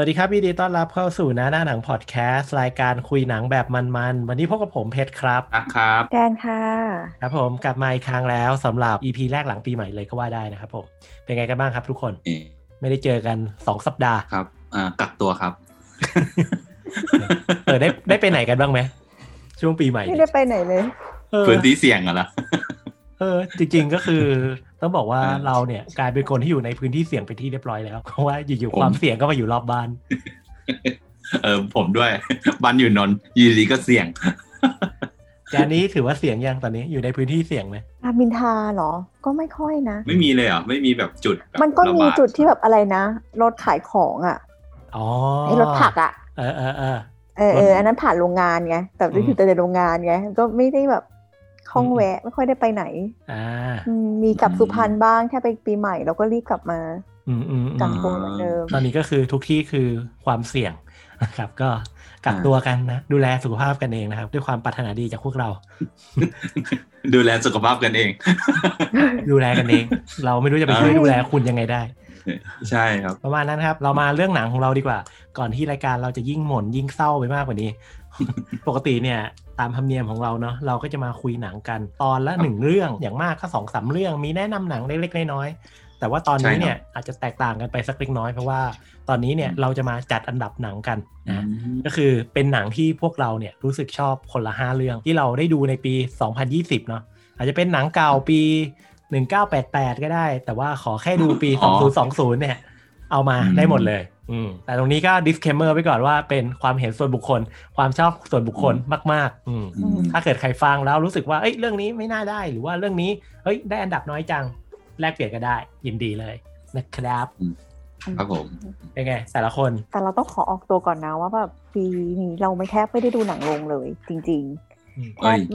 สวัสดีครับยินดีต้อนรับเข้าสู่หน้าหน้าหนังพอดแคสต์รายการคุยหนังแบบมันๆ วันนี้พบกับผมเพชรครับนะครับแดนค่ะ ครับผมกลับมาอีกครั้งแล้วสำหรับ EP แรกหลังปีใหม่เลยก็ว่าได้นะครับผมเป็นไงกันบ้างครับทุกคนเอ่อไม่ได้เจอกัน 2 สัปดาห์ครับอ่ากักตัวครับเออได้ได้ไปไหนกันบ้างไหมช่วงปีใหม่ไม่เนี่ยได้ไปไหนเลยเออพื้นที่เสี่ยงอะล่ะ เออจริงๆก็คือต้องบอกว่าเออเราเนี่ยกลายเป็นคนที่อยู่ในพื้นที่เสี่ยงไปนที่เรียบร้อยแล้วเพราะว่าอยู่ผมๆความเสี่ยงก็มาอยู่รอบบ้าน เออผมด้วยบ้านอยู่นนท์อยีดีก็เสี่ยงจานนี้ถือว่าเสี่ยงยังตอนนี้อยู่ในพื้นที่เสี่ยงไหมรามอินทราเหรอ ก็ไม่ค่อยนะ ไม่มีเลยเหรอไม่มีแบบจุดแบบมันก็มีระบาจุดที่แบบอะไรนะรถขายของอะอ๋อไอ้รถผักอะเออเออเออเออเอออันนั้นผ่านโรงงานไงแต่ไม่อยู่แต่ในโรงงานไงก็ไม่ได้แบบ คล่องอืมแวะไม่ค่อยได้ไปไหน อ่าอืมมีกลับสุพรรณบ้างแค่ไปปีใหม่เราก็รีบกลับมาอืมอืมอืกักมตัวเหมือนเดิมตอนนี้ก็คือทุกที่คือความเสี่ยงนะครับ ก็กักตัวกันนะ ดูแลสุขภาพกันเองนะครับ ด้วยความปรารถนาดีจากพวกเรา ดูแลสุขภาพกันเอง ดูแลกันเอง เราไม่รู้จะไปช่วยใช่ดูแลคุณยังไงได้ใช่ครับประมาณนั้นครับ เรามาเรื่องหนังของเราดีกว่า ก่อนที่รายการเราจะยิ่งหม่นยิ่งเศร้าไปมากกว่านี้ ปกติเนี่ย ตามธรรมเนียมของเราเนาะเราก็จะมาคุยหนังกันตอนละหนึ่งเรื่องอย่างมากก็สองสามเรื่องมีแนะนำหนังเล็กๆน้อยๆแต่ว่าตอนนี้เนี่ยอาจจะแตกต่างกันไปสักเล็กน้อยเพราะว่าตอนนี้เนี่ยเราจะมาจัดอันดับหนังกันนะก็คือเป็นหนังที่พวกเราเนี่ยรู้สึกชอบคนละห้าเรื่องที่เราได้ดูในปี 2020เนาะอาจจะเป็นหนังเก่าปี 1988 ก็ได้ แต่ว่าขอแค่ดูปีอ๋อ2020 เนี่ย เอามาอืมได้หมดเลยอืม แต่ตรงนี้ก็ disclaimer ไว้ก่อนว่าเป็นความเห็นส่วนบุคคล ความชอบส่วนบุคคลมากๆอืมอืมถ้าเกิดใครฟังแล้วรู้สึกว่าเอ้ยเรื่องนี้ไม่น่าได้หรือว่าเรื่องนี้เฮ้ยได้อันดับน้อยจังแลกเปลี่ยนก็ได้ ยินดีเลยนะครับครับผมเป็นไงแต่ละคน แต่เราต้องขอออกตัวก่อนนะว่าแบบปีนี้เราไม่แทบไม่ได้ดูหนังลงเลย จริงอืมๆแทบ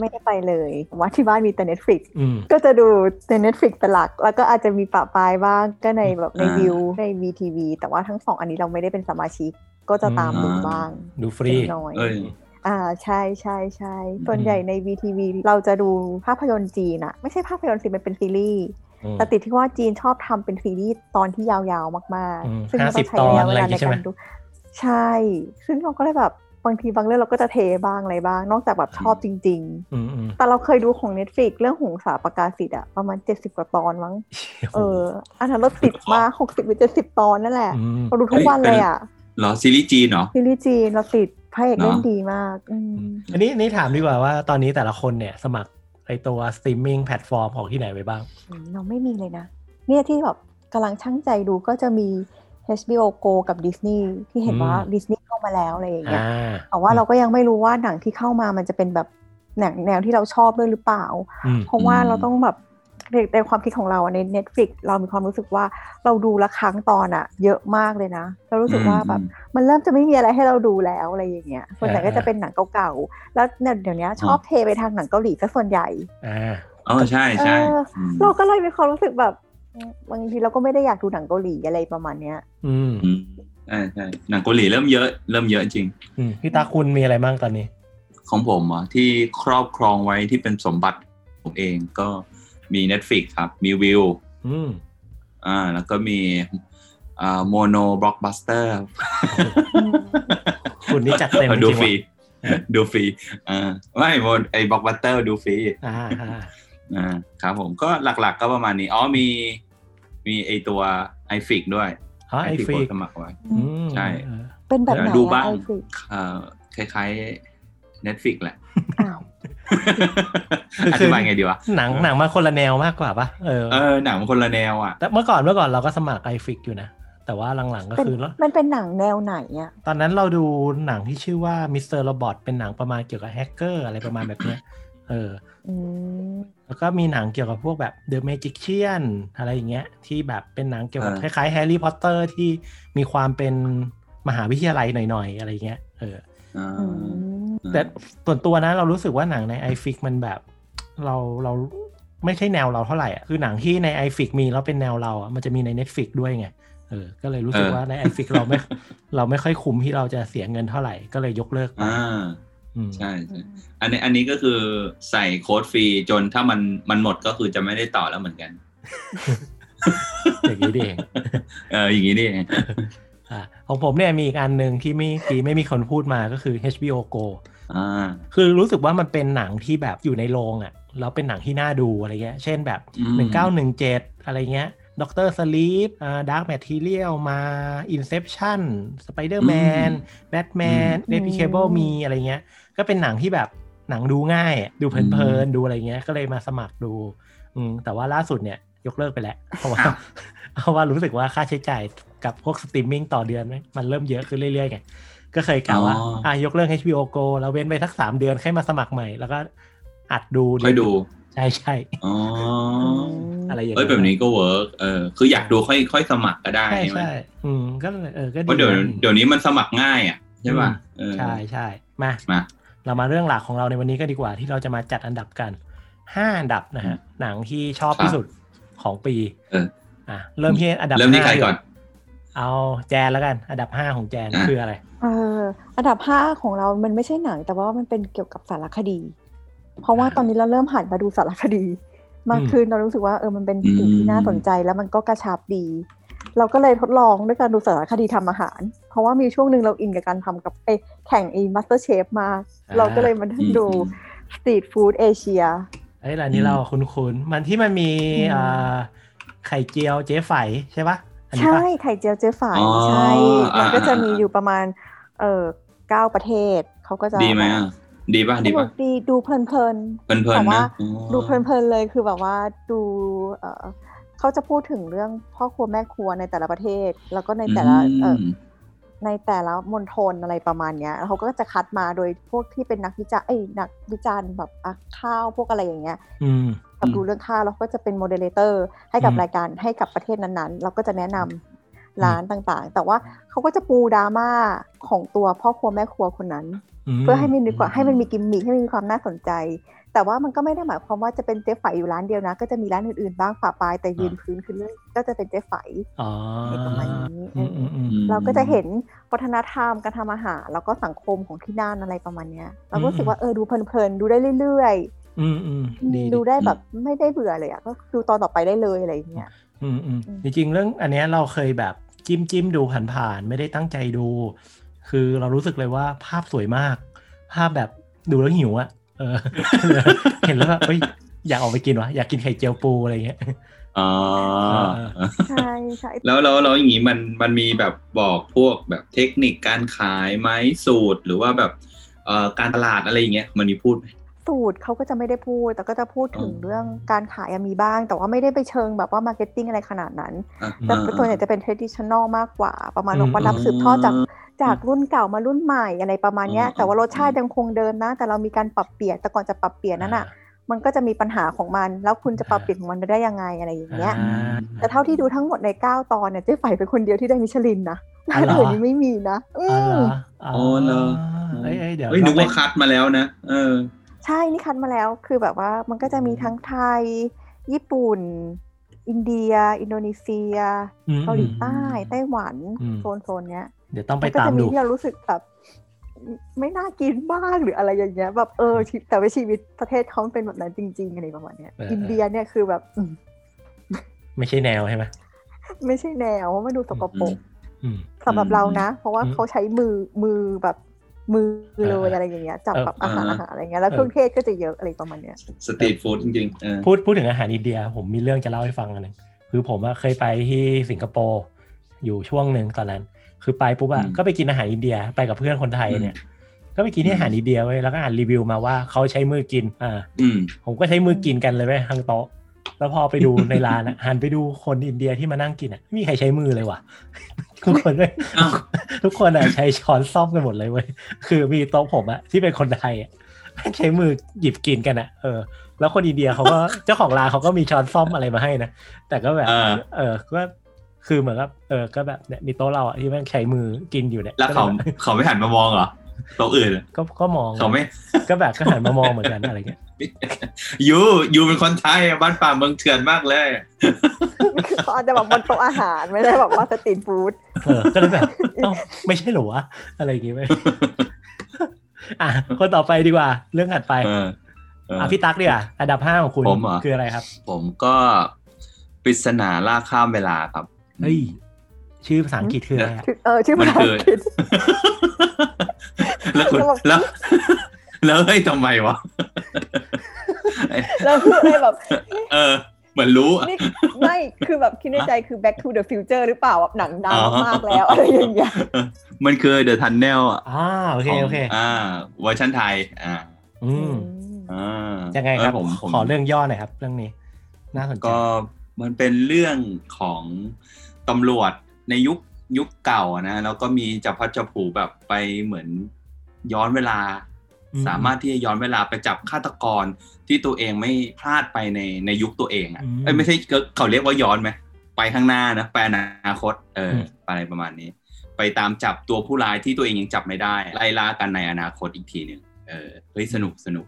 ไม่ได้ไปเลยว่าที่บ้านมีแต่ Netflix อืมก็จะดูใน Netflix เป็นหลัก แล้วก็อาจจะมีปะปายบ้างก็ในแบบในอ่าวิวใน VTV แต่ว่าทั้งสองอันนี้เราไม่ได้เป็นสมาชิกก็จะตามดูอ่าบ้าง ดูฟรีเล็กน้อยเอ้ยอ่าใช่ใช่ใช่ส่วนใหญ่ใน VTV เราจะดูภาพยนตร์จีนอะไม่ใช่ภาพยนตร์สิมันเป็นซีรีส์อืมแต่ติดที่ว่าจีนชอบทำเป็นซีรีส์ตอนที่ยาวๆมากอืมๆซึ่งมันต้องใช้50ระยะตอนเวอะไรอลาย่างงี้ในใช่ไหมการดูใช่ ซึ่งเราก็เลยแบบ บางทีบางเรื่องเราก็จะเทบ้างอะไรบ้าง นอกจากแบบชอบจริงอืมอืมๆแต่เราเคยดูของ Netflix เรื่องหงสาประกาศสิทธิ์อะประมาณ70กว่าตอนมั้ง เออ อันนั้นเราติดมาก60หรือ70ตอนนั่นแหละอืมเราดูทุกวันเลยอะเหรอซีรีส์จีนเหรอซีรีส์จีนเราติดพระเอกเล่นเนอะดีมากอืมอันนี้นี่ถามดีกว่าว่าตอนนี้แต่ละคนเนี่ยสมัครไอตัว streaming platform ของที่ไหนไว้บ้างอืมเราไม่มีเลยนะ เนี่ยที่แบบกำลังชั่งใจดูก็จะมี HBO Go กับ Disney ที่เห็นว่าอืม Disney เข้ามาแล้วอะไรอย่างเงี้ยอ่าแต่ว่าเราก็ยังไม่รู้ว่าหนังที่เข้ามามันจะเป็นแบบหนังแนวที่เราชอบด้วยหรือเปล่าอืมเพราะว่าอืมเราต้องแบบในในความคิดของเราอะใน Netflix เรามีความรู้สึกว่าเราดูละครั้งตอนอะเยอะมากเลยนะ เรารู้สึกว่าแบบมันเริ่มจะไม่มีอะไรให้เราดูแล้วอะไรอย่างเงี้ยส่วนใหญ่ก็จะเป็นหนังเก่าๆ แล้วเนี่ยเดี๋ยวนี้ชอบเทไปทางหนังเกาหลีซะส่วนใหญ่อ่าอ๋อใช่ใช่เออมเราก็เลยมีความรู้สึกแบบ บางทีเราก็ไม่ได้อยากดูหนังเกาหลีอะไรประมาณเนี้ย อืมอืมใช่ใช่หนังเกาหลีเริ่มเยอะ เริ่มเยอะจริงอืมพี่ตาคุณมีอะไรบ้างตอนนี้ ของผมอะที่ครอบครองไว้ที่เป็นสมบัติผมเองก็มี Netflix ครับ มีวิวอืมอ่า แล้วก็มีอ่า Mono Blockbusterคุณนี่จัดเต็มดูจริงๆฟรีว่ะดูฟรีอ่าไม่โมไอ้บล็อกบัสเตอร์ดูฟรีอ่าอ่าอ่าครับผมก็หลักๆก็ประมาณนี้ อ๋อมี มีไอตัว i f i x ด้วยอ๋อ iflix สมัครไว้อืมใช่เออเป็นแบบไหนดูอะบ้างไอฟิกเอ่อคล้ายๆ Netflix แหละอ้าวอธิบายไงดีวะหนังหนังมาคนละแนวมากกว่าปะเออเออหนังมันคนละแนวอะแต่เมื่อก่อนเมื่อก่อนเราก็สมัครไอฟิกอยู่นะแต่ว่าหลังๆก็เป็นคือแล้วมันเป็นหนังแนวไหนอะตอนนั้นเราดูหนังที่ชื่อว่า Mr. Robot เป็นหนังประมาณเกี่ยวกับแฮกเกอร์อะไรประมาณแบบเนี้ย เอออืมแล้วก็มีหนังเกี่ยวกับพวกแบบ The Magician อะไรอย่างเงี้ย ที่แบบเป็นหนังเกี่ยวกับคอ่าล้ายๆแฮร์รี่พอตเตอร์ที่มีความเป็นมหาวิทยาลัยหน่อยๆ อะไรเงี้ย เอออ่าอืมแต่ส่วนตัวนะเรารู้สึกว่าหนังใน i f i x มันแบบ เราเราไม่ใช่แนวเราเท่าไหร่อะคือหนังที่ใน i f i x มีแล้วเป็นแนวเราอะมันจะมีใน Netflix ด้วยไงเออ ก็เลยรู้สึกว่าใน i f i x เราไม่ เราไม่ค่อยคุ้มที่เราจะเสียเงินเท่าไหร่ก็เลยยกเลิกไปอ่าอืม ใช่ใช่อันนี้อันนี้ก็คือใส่โค้ดฟรีจนถ้ามันมันหมดก็คือจะไม่ได้ต่อแล้วเหมือนกัน อย่างนี้นี่เองเอออย่างนี้นี่เองอ่าของผมเนี่ยมีอีกอันหนึ่งที่ไม่กี่ไม่มีคนพูดมาก็คือ HBO Go อ่าคือรู้สึกว่ามันเป็นหนังที่แบบอยู่ในโรงอะ่ะแล้วเป็นหนังที่น่าดูอะไรเงี้ย เช่นแบบอืม1917 อะไรเงี้ย Doctor Sleep อ่า Dark Material มา Inception Spider-Man Batman อืม d e p i c a b l e มีอะไรเงี้ย ก็เป็นหนังที่แบบหนังดูง่ายอะดูเพลินๆ ดูอะไรเงี้ย ก็เลยมาสมัครดู อืมแต่ว่าล่าสุดเนี่ยยกเลิกไปแล้ว เพราะว่าอ้าวเพราะว่ารู้สึกว่าค่าใช้จ่ายกับพวกสตรีมมิ่งต่อเดือนมันเริ่มเยอะขึ้นเรื่อยๆไงก็เคยกล่าวว่าอ๋ออ่อะยกเลิก HBO Go แล้วเว้นไปสักสามเดือนค่อยมาสมัครใหม่แล้วก็อัดดูค่อยดู ใช่ใช่อ๋อออะไรอย่างเอ้ยแบบนี้ก็ work เออคืออยากดูค่อยค่อยสมัครก็ได้ใช่ใช่ไหมใช่อืมก็เลยเออก็เพราะเดี๋ยวนะเดี๋ยวนี้มันสมัครง่ายอะใช่ป่ะเออใช่ใช่มามาเรามาเรื่องหลักของเราในวันนี้ก็ดีกว่าที่เราจะมาจัดอันดับกันห้าอันดับนะฮะหนังที่ชอบที่สุดของปีเอออะเริ่มที่อันดับเริ่มที่ห้าใครก่อน เอาแจนแล้วกัน อันดับห้าของแจนอะคืออะไรเอออันดับห้าของเรามันไม่ใช่หนัง แต่ว่ามันเป็นเกี่ยวกับสารคดี เพราะว่าตอนนี้เราเริ่มหันมาดูสารคดี มากขึ้นเรารู้สึกว่าเออมันเป็นสิ่งที่น่าสนใจแล้วมันก็กระชับดี เราก็เลยทดลองด้วยการดูสารคดีทำอาหาร เพราะว่ามีช่วงหนึ่งเราอินกับการทำกับไอแข่งไอ MasterChef มาอ่าเราก็เลยมานั่งดู Street Food Asiaเอ้ยร้านนี้เราคุ้นๆมันที่มันมีอืมอ่าไข่เจียวเจ๊ไฝใช่ปะอันนี้ใช่ปะไข่เจียวเจ๊ฝ่ายอ๋อใช่อ่ามันก็จะมีอ่าอยู่ประมาณ เออเก้าประเทศเขาก็จะดีไหมอะ ดีป่ะสดีนุป่ะกดีดูเพลินๆเพลินแต่ๆว่านะอ๋อดูเพลินๆเลยคือแบบว่าดูเออเขาจะพูดถึงเรื่องพ่อครัวแม่ครัวในแต่ละประเทศ แล้วก็ในแต่ละเออมในแต่ละมณฑลอะไรประมาณเนี้ยแล้วเขาก็จะคัดมาโดยพวกที่เป็นนักวิจารณ์เอ้ยนักวิจารณ์แบบอะข้าวพวกอะไรอย่างเงี้ยอืมกับดูเรื่องข้าวแล้วก็จะเป็นโมเดเลเตอร์ให้กับอืมรายการให้กับประเทศนั้นๆ เราก็จะแนะนำร้านต่างๆ แต่ว่าเขาก็จะปูดราม่าของตัวพ่อครัวแม่ครัวคนนั้นม เพื่อให้มันดีกว่าให้มันมีกิมมิคให้มันมีความน่าสนใจ แต่ว่ามันก็ไม่ได้หมายความว่าจะเป็นเจ๊ไฝอยู่ร้านเดียวนะ ก็จะมีร้านอื่นๆบ้างปะปายแต่ยืนพื้นคือเรื่องก็จะเป็นเจ๊ไฝอ๋อในประมาณนี้อืมอืมอืมอืมเราก็จะเห็นวัฒนธรรมการทำอาหารแล้วก็สังคมของที่นั่นอะไรประมาณเนี้ย เราก็รู้สึกว่าเออดูเพลินๆดูได้เรื่อยอืมอืมดีๆดูได้แบบไม่ได้เบื่อเลยอะก็ดูตอนต่อไปได้เลยอะไรอย่างเงี้ยอืมอืมอืมจริงๆเรื่องอันเนี้ยเราเคยแบบจิ้มจิ้มดูผ่านๆไม่ได้ตั้งใจดู คือเรารู้สึกเลยว่าภาพสวยมาก ภาพแบบดูแล้วหิวอะเออ เห็นแล้วแบบเอ้ยอยากออกไปกินวะอยากกินไข่เจียวปูอะไรเงี้ยอ๋อเออใช่ใช่แล้วแล้วแล้วอย่างนี้มันมันมีแบบบอกพวกแบบเทคนิคการขายไหมสูตรหรือว่าแบบเอ่อการตลาดอะไรอย่างเงี้ยมันมีพูดไหม สูตรเขาก็จะไม่ได้พูด แต่ก็จะพูดถึงอ๋อเรื่องการขายอะมีบ้าง แต่ว่าไม่ได้ไปเชิงแบบว่า marketing อะไรขนาดนั้นอะแต่อ่าส่วนใหญ่จะเป็น traditional มากกว่า ประมาณอืมแบบว่ารับสืบทอดจากอืมจากรุ่นเก่ามารุ่นใหม่อะไรประมาณเนี้ยอืมแต่ว่ารสชาติอืมยังคงเดิมนะ แต่เรามีการปรับเปลี่ยนแต่ก่อนจะปรับเปลี่ยนนั้นอะมันก็จะมีปัญหาของมัน แล้วคุณจะปรับเปลี่ยนของมันได้ยังไงอะไรอย่างเงี้ยอ่าแต่เท่าที่ดูทั้งหมดใน 9 ตอนเนี่ยเจ๊ไฝเป็นคนเดียวที่ได้มิชลินนะอ๋อร้านเหรออื่นนี่ไม่มีนะ อือ๋อเหรมออ๋ออ๋อเหรอเอ้ยเอ้ยเดี๋ยวเฮ้ยนึกว่าเรไปคัดมาแล้วนะ เออ ใช่นี่คัดมาแล้วคือแบบว่ามันก็จะมีทั้งไทย ญี่ปุ่น อินเดีย อินโดนีเซียอืมเกาหลีใต้ไต้หวันอืมโซนโซนเนี้ย เดี๋ยวต้องไปมันก็ตามจะมีดูที่เรารู้สึกแบบไม่น่ากินบ้างหรืออะไรอย่างเงี้ยแบบเออชีแต่ว่าชีวิตประเทศเขาเป็นแบบนั้นจริง ๆ อะไรประมาณเนี้ยเอออินเดียเนี่ยคือแบบอืมไม่ใช่แนวใช่ไหมไม่ใช่แนวเพราะมันดูสกปรกอืมสำหรับเรานะ เพราะว่าอืมเขาใช้มือมือแบบ มือเลยเอออะไรอย่างเงี้ยจับเออแบบอาหารเออออาหารอะไรเงี้ยแล้วเออเครื่องเทศก็จะเยอะอะไรประมาณเนี้ยstreet food จริงๆเออพูดพูดถึงอาหารอินเดีย ผมมีเรื่องจะเล่าให้ฟังอันหนึ่งคือผมอะเคยไปที่สิงคโปร์อยู่ช่วงหนึ่งตอนนั้น คือไปปุ๊บอะอืมก็ไปกินอาหารอินเดียไปกับเพื่อนคนไทยเนี่ยก็ไปกินที่อาหารอินเดียเว้ยแล้วก็อ่านรีวิวมาว่าเขาใช้มือกินอ่าอืมผมก็ใช้มือกินกันเลยเว้ยทั้งโต๊ะแล้วพอไปดูในร้านอะหันไปดูคนอินเดียที่มานั่งกินอะไม่มีใครใช้มือเลยว่ะ ทุกคนเลยอ้าวทุกคนอะใช้ช้อนส้อมกันหมดเลยเว้ยคือมีโต๊ะผมอะที่เป็นคนไทยอะใช้มือหยิบกินกันอะเออแล้วคนอินเดียเขาก็เจ้าของร้านเขาก็มีช้อนซ่อมอะไรมาให้นะแต่ก็แบบอ่าเออก็คือเหมือนกับเออก็แบบเนี่ยมีโต๊ะเราอะที่แม่งใช้มือกินอยู่เนี่ยแล้วเขาก็แบบเขาไม่หันมามองเหรอ โต๊ะอื่นก็ก็มองเขาไม่ก็แบบก็หันมามองเหมือนกันอะไรเงี้ยยูยูเป็นคนไทยอะบ้านป่าเมืองเถื่อนมากเลยเขาอาจจะแบบบนโต๊ะอาหารไม่ได้แบบว่าสตรีทฟู้ดเออก็เลยแบบเอ้าไม่ใช่เหรอวะอะไรอย่างงี้ไหมอะคนต่อไปดีกว่า เรื่องถัดไปเออเอออะพี่ตั๊กดีกว่าอันดับห้าของคุณผมเหรอคืออะไรครับ ผมก็ปริศนาล่าข้ามเวลาครับเฮ้ยชื่อภาษาอังกฤษคืออะไรอะชื่อเออชื่อมันภาษาคืออังกฤษ แล้วคุณแล้วแบบแล้วแล้วเฮ้ยทำไมวะแล้วคืออะไรแบบ เออ เหมือนรู้อะนี่ไม่คือแบบคิดในใจคือ back to the future หรือเปล่าแบบหนังดังอ๋อมากแล้วอะไรอย่างเงี้ยมันคือ The Tunnel อะอ่าโอเคของโอเค อ่าเวอร์ชันไทย อ่า อืมอ่ายังไงครับเออผมผมขอเรื่องย่อหน่อยครับ เรื่องนี้ น่าสนใจก็มันเป็นเรื่องของตำรวจในยุค ยุคเก่าอะนะแล้วก็มีจับพัดจับผูแบบไปเหมือนย้อนเวลาอืมสามารถที่จะย้อนเวลาไปจับฆาตกรที่ตัวเองไม่พลาดไปในในยุคตัวเองอะอืมเอ้ยไม่ใช่ก็เขาเรียกว่าย้อนไหมไปข้างหน้านะไปอนาคต เอออมอะไรประมาณนี้ ไปตามจับตัวผู้ร้ายที่ตัวเองยังจับไม่ได้ ไล่ล่ากันในอนาคตอีกทีหนึ่งเออเฮ้ยสนุกสนุก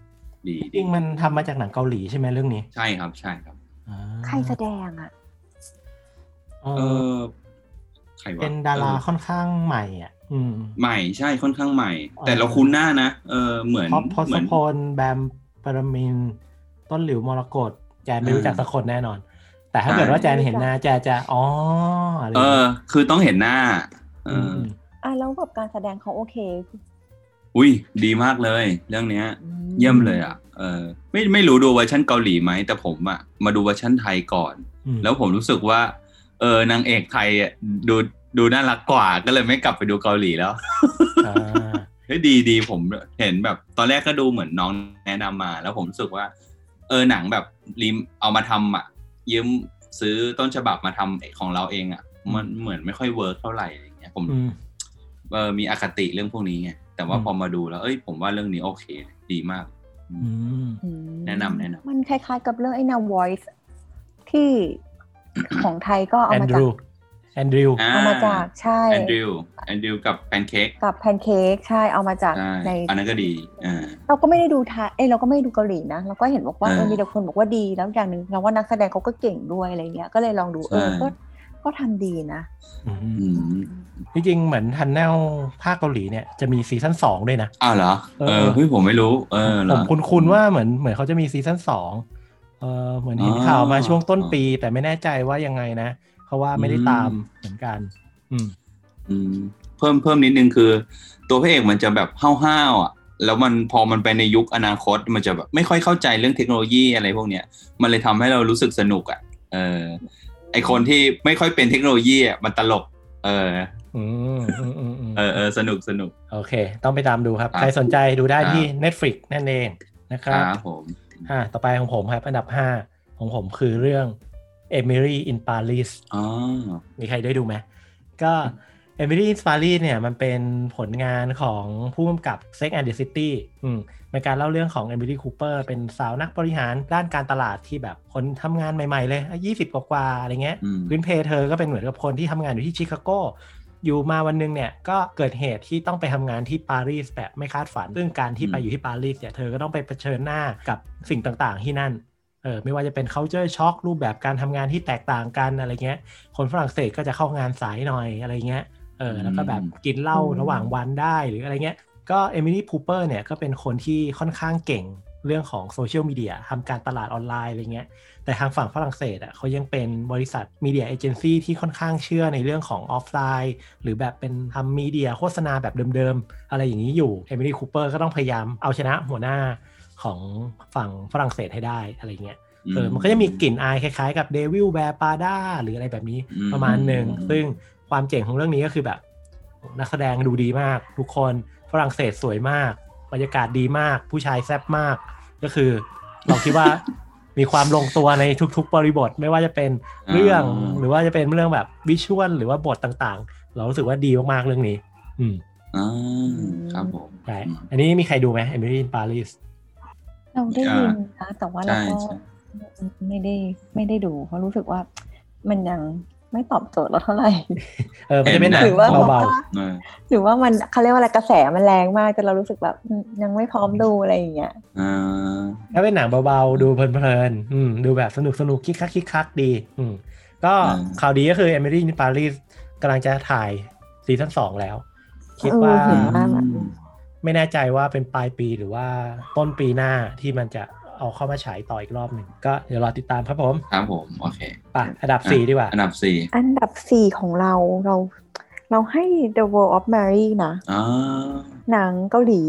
ดีจดีริงมันทำมาจากหนังเกาหลีใช่ไหมเรื่องนี้ ใช่ครับใช่ครับอ่าใครแสดงอะเอเอออใคร วะเป็นดาราเออค่อนข้างใหม่อะอืมใหม่ใช่ค่อนข้างใหม่อ๋อแต่เราคุ้นหน้านะเออเหมือนพอพอเหสมือนพลแบมปรมินทร์ต้นหลิวมรกตแจนไม่เออรู้จักสักคนแน่นอน แต่ถ้าใช่เกิดว่าแจนเห็นหน้าแจนจะอ๋ออะไรเออ คือต้องเห็นหน้า เออมออะแล้วแบบการแสดงเขาโอเค อุ้ยดีมากเลย เรื่องเนี้ย เยี่ยมเลยอะเออไม่ไม่รู้ดูเวอร์ชันเกาหลีไหมแต่ผมอะมาดูเวอร์ชันไทยก่อนอืมแล้วผมรู้สึกว่า เออนางเอกไทยอะดู ดูน่ารักกว่าก็เลยไม่กลับไปดูเกาหลีแล้วอ่าเฮ้ยดีดีผมเห็นแบบ ตอนแรกก็ดูเหมือนน้องแนะนำมา แล้วผมรู้สึกว่า เออหนังแบบริมเอามาทำอะยืมซื้อต้นฉบับมาทำของเราเองอะ มันเหมือนไม่ค่อย work เท่าไหร่อะไรเงี้ย ผมอืมเออมีอคติเรื่องพวกนี้ไงแต่ว่าอืมพอมาดูแล้ว เอ้ย ผมว่าเรื่องนี้โอเค ดีมากอืมอืมแนะนำแนะนำมันคล้ายๆกับเรื่องไอ้นา Voice ที่ของไทยก็เอาแอนมาดจากรู แอนดรูอ่าเอามาจากใช่แอนดริวแอนดริวกับแพนเค้กกับแพนเค้กใช่เอามาจากใช่ในอันนั้นก็ดีอ่าเราก็ไม่ได้ดูไทยเอ้ยเราก็ไม่ได้ดูเกาหลีนะเราก็เห็นบอกว่าเออเออมีแต่คนบอกว่าดีแล้วอย่างหนึ่งเราว่านักแสดงเขาก็เก่งด้วยอะไรเงี้ยก็เลยลองดูเออใช่ก็ก็ทำดีนะอืมอืมจริงๆเหมือน Tunnel ภาคเกาหลีเนี่ยจะมีซีซั่นสองด้วยนะอ้าวเหรอเออเออเฮ้ยผมไม่รู้เออเหรผอมคุ้นๆว่าเหมือนเหมือนเขาจะมีซีซั่นสองเออเหมือนเห็นอ๋อข่าวมาช่วงต้นปีแต่ไม่แน่ใจว่ายังไงนะ เพราะว่าไม่ได้อืมตามเหมือนกัน อืม อืม เพิ่มเพิ่มนิดนึงคือ ตัวพระเอกมันจะแบบห้าวๆอะ แล้วมันพอมันไปในยุคอนาคตมันจะแบบไม่ค่อยเข้าใจเรื่องเทคโนโลยีอะไรพวกเนี้ย มันเลยทำให้เรารู้สึกสนุกอะ เออ ไอคนที่ไม่ค่อยเป็นเทคโนโลยีอะมันตลก เอออืมอืมอืมอืมเออเออสนุกสนุก โอเค ต้องไปตามดูครับครับใครสนใจดูได้ครับที่ Netflix นั่นเองนะคครับรับผม อ่า ต่อไปของผมครับ อันดับ5ของผมคือเรื่อง Emily in Paris อ๋อมีใครได้ดูไหมก็ Emily in Paris เนี่ยมันเป็นผลงานของผู้กำกับ Sex and the City อืมเป็นการเล่าเรื่องของ Emily Cooper เป็นสาวนักบริหารด้านการตลาดที่แบบคนทำงานใหม่ ๆ เลยยี่สิบกว่าๆอะไรเงี้ยอืมพื้นเพเธอก็เป็นเหมือนกับคนที่ทำงานอยู่ที่ชิคาโกอยู่มาวันหนึงเนี่ยก็เกิดเหตุที่ต้องไปทำงานที่ปารีสแบบไม่คาดฝัน ซึ่งการที่ไปอยู่ที่ปารีสเนี่ยเธอก็ต้องไปเผชิญหน้ากับสิ่งต่างๆที่นั่นเออไม่ว่าจะเป็น culture shock รูปแบบการทำงานที่แตกต่างกันอะไรเงี้ย คนฝรั่งเศสก็จะเข้างานสายหน่อยอะไรเงี้ยเออแล้วก็แบบกินเหล้าอืมระหว่างวันได้หรืออะไรเงี้ย ก็เอมิลี่คูเปอร์เนี่ยก็เป็นคนที่ค่อนข้างเก่งเรื่องของโซเชียลมีเดียทำการตลาดออนไลน์อะไรเงี้ย แต่ทางฝั่งฝรั่งเศสอะเขายังเป็นบริษัท media agency ที่ค่อนข้างเชื่อในเรื่องของออฟไลน์ หรือแบบเป็นทำ media โฆษณาแบบเดิมๆ อะไรอย่างนี้อยู่เอมิลี่คูเปอร์ก็ต้องพยายามเอาชนะหัวหน้า ของฝั่งฝรั่งเศสให้ได้อะไรเงี้ยเออมันก็จะมีกลิ่นอายคล้ายๆกับ Devil Wears Prada หรืออะไรแบบนี้อืมประมาณหนึ่งอืมซึ่งความเจ๋งของเรื่องนี้ก็คือแบบ นักแสดงดูดีมาก ทุกคนฝรั่งเศสสวยมาก บรรยากาศดีมาก ผู้ชายแซ่บมาก ก็คือเราคิดว่ามีความลงตัวในทุกๆ บริบทไม่ว่าจะเป็นเรื่องอ่าหรือว่าจะเป็นเรื่องแบบวิชวลหรือว่าบทต่างๆ เรารู้สึกว่าดีมากๆเรื่องนี้ อืมอ่าครับผมใช่อืมอันนี้มีใครดูไหม Emily in Paris เราได้ยินนะแต่ว่าเราใช่ก็ใช่ไม่ได้ไม่ได้ดู เพราะรู้สึกว่ามันยังไม่ตอบโจทย์เราเท่าไหร่ เออมันจะเป็นหนังหรือว่าเบาเออหรือว่ามันเขาเรียกว่าอะไรกระแสมันแรงมากจนเรารู้สึกแบบอืมยังไม่พร้อมดูอะไรอย่างเงี้ยอ่าๆถ้าเป็นหนังเบาๆ ดูเพลินๆอืมดูแบบสนุกสนุกๆคิกคักคิกคักดี อืมก็ข่าวดีก็คือ Emily in Paris กำลังจะถ่ายซีซั่นสองแล้ว คิดว่า เออเห็นว่าอืมไม่แน่ใจว่าเป็นปลายปีหรือว่าต้นปีหน้าที่มันจะเอาเข้ามาฉายต่ออีกรอบหนึ่งก็เดี๋ยวรอติดตามครับผม ครับผม โอเคป่ะอันดับสี่ดีกว่า อันดับสี่อันดับสี่ของเราเรา เราให้ The World of Mary นะอ่าหนังเกาหลี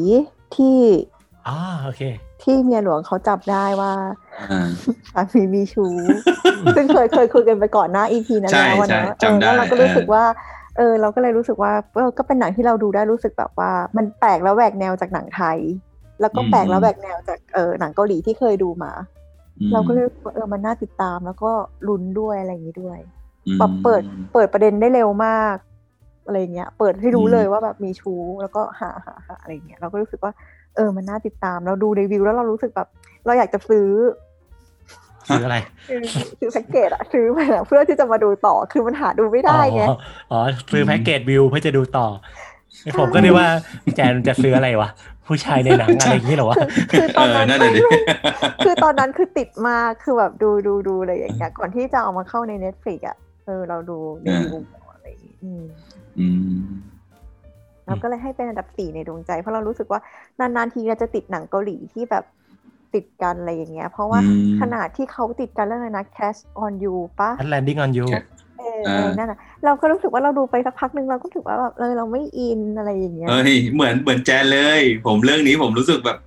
ที่อ่าโอเค ที่เมียหลวงเขาจับได้ว่าอ่าสามีมีชู้ซึ่งเคยเคยคุยกันไปก่อนหน้า EP นั้นใช่แล้วอะใช่เนอะเออจำได้แล้วเราก็รู้สึกเออว่า เออ เราก็เลยรู้สึกว่าเออก็เป็นหนังที่เราดูได้รู้สึกแบบว่า มันแปลกแล้วแหวกแนวจากหนังไทย แล้วก็แปลกแล้วแหวกแนวจากเออหนังเกาหลีที่เคยดูมาอืมเราก็เลยรู้สึกว่าเออมันน่าติดตามแล้วก็ลุ้นด้วยอะไรอย่างนี้ด้วยอืมแบบเปิดเปิดประเด็นได้เร็วมากอะไรเงี้ย เปิดให้รู้อืมเลยว่าแบบมีชู้แล้วก็หาหาหาอะไรเงี้ยเราก็รู้สึกว่า เออมันน่าติดตาม เราดูรีวิวแล้วเรารู้สึกแบบ เราอยากจะซื้อ ซื้ออะไรซื้อแพ็กเกจอะซื้อมาอะเพื่อที่จะมาดูต่อคือมันหาดูไม่ได้ไงอ๋ออ๋อซื้อแพ็กเกจวิวเพื่อจะดูต่อผมก็นึกว่าแจนจะซื้ออะไรวะผู้ชายในหนังอะไรอย่างนี้หรอวะคือตอนนั้นเออนั่นแหละดิคือตอนนั้นคือติดมาคือแบบดูดูดูอะไรอย่างเงี้ยก่อนที่จะเอามาเข้าใน Netflix อะเออเราดูรีวิวอะไรอย่างงี้อืมอืมเราก็เลยให้เป็นอันดับสี่ในดวงใจ เพราะเรารู้สึกว่านานๆทีเราจะติดหนังเกาหลีที่แบบ ติดกันอะไรอย่างเงี้ย เพราะว่าอืมขนาดที่เขาติดกันเรื่องอะไรนะ Cash on You ปะอันแลนดิ้งออนยูเออเออนั่นน่ะเราก็รู้สึกว่าเราดูไปสักพักหนึ่งเราก็รู้สึกว่าแบบเออเราไม่อินอะไรอย่างเงี้ยเฮ้ยเหมือนเหมือนแจนเลย ผมเรื่องนี้ผมรู้สึกแบบ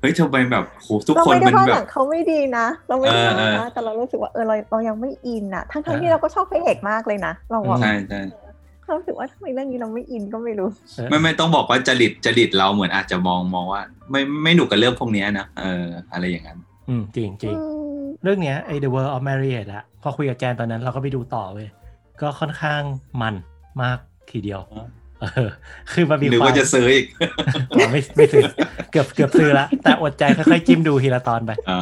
เฮ้ยทำไมแบบโหทุกเราคนไม่ได้เป็นว่าแบหนับงเขาไม่ดีนะ เราไม่ได้เออว่าเออนะแต่เรารู้สึกว่าเออเราเรายังไม่อินอะทั้งทั้งๆที่เราก็ชอบพระเอกมากเลยนะเราอะใช่ใช่ เรารู้สึกว่าทำไมเรื่องนี้เราไม่อินก็ไม่รู้ ไม่ไม่ต้องบอกว่าจริตจริตเราเหมือนอาจจะมองมองว่า ไม่ไม่หนุกกับเรื่องพวกเนี้ยนะเอออะไรอย่างนั้น อืมจริงจริงอืมเรื่องเนี้ยไอ้ The World of Marriott อะพอคุยกับแจนตอนนั้นเราก็ไปดูต่อเว้ยก็ค่อนข้างมันมากทีเดียวอ๋อเออคือมันมีหรือความว่าจะซื้ออีกอ๋อไม่ไม่ซื้อเกือบเกือบซื้อละแต่อดใจค่อยๆจิ้มดูทีละตอนไปอ๋อ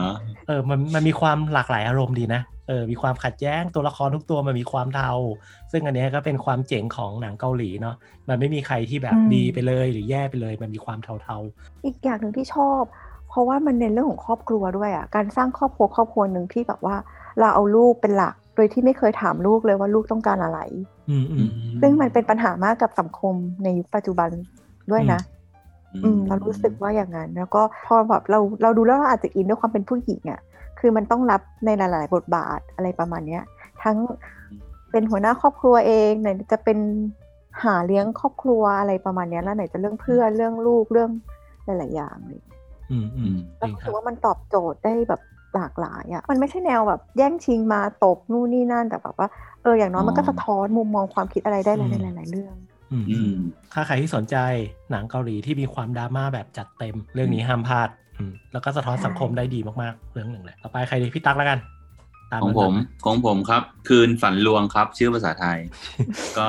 เออมันมันมีความหลากหลายอารมณ์ดีนะ เออมีความขัดแย้งตัวละครทุกตัวมันมีความเทา ซึ่งอันเนี้ยก็เป็นความเจ๋งของหนังเกาหลีเนาะมันไม่มีใครที่แบบอืมดีไปเลยหรือแย่ไปเลยมันมีความเทาอีกอย่างหนึ่งที่ชอบ เพราะว่ามันเน้นเรื่องของครอบครัวด้วยอะการสร้างครอบครัวครอบครัวหนึ่งที่แบบว่าเราเอาลูกเป็นหลักโดยที่ไม่เคยถามลูกเลยว่าลูกต้องการอะไรๆอืมอืมซึ่งมันเป็นปัญหามากกับสังคมในยุคปัจจุบันด้วยนะอืมเรารู้สึกว่าอย่างนั้น แล้วก็พอแบบเราเราดูแล้วเราอาจจะอินด้วยความเป็นผู้หญิงอะ คือมันต้องรับในหลาย ๆ บทบาทอะไรประมาณเนี้ย ทั้งเป็นหัวหน้าครอบครัวเองไหนจะเป็นหาเลี้ยงครอบครัวอะไรประมาณเนี้ยแล้วไหนจะเรื่องเพื่อนเรื่องลูกเรื่องหลาย ๆ อย่างเลยอืมอืมจแล้วริงรู้คสึรับกว่ามันตอบโจทย์ได้แบบหลากหลายอะมันไม่ใช่แนวแบบแย่งชิงมาตบนู่นนี่นั่นแต่แบบว่าเอออย่างน้อยมันก็สะท้อนมุมมองความคิดอะไรได้ในหลาย ๆ เรื่องอืมอืมถ้าใครที่สนใจหนังเกาหลีที่มีความดราม่าแบบจัดเต็ม เรื่องนี้ห้ามพลาดอืม แล้วก็สะท้อนสังคมได้ดีมากๆ เรื่องหนึ่งเลย ต่อไปใครดีพี่ตั๊กแล้วกัน ตามของผมนั้นของผมครับ คืนฝันลวงครับ ชื่อภาษาไทย ก็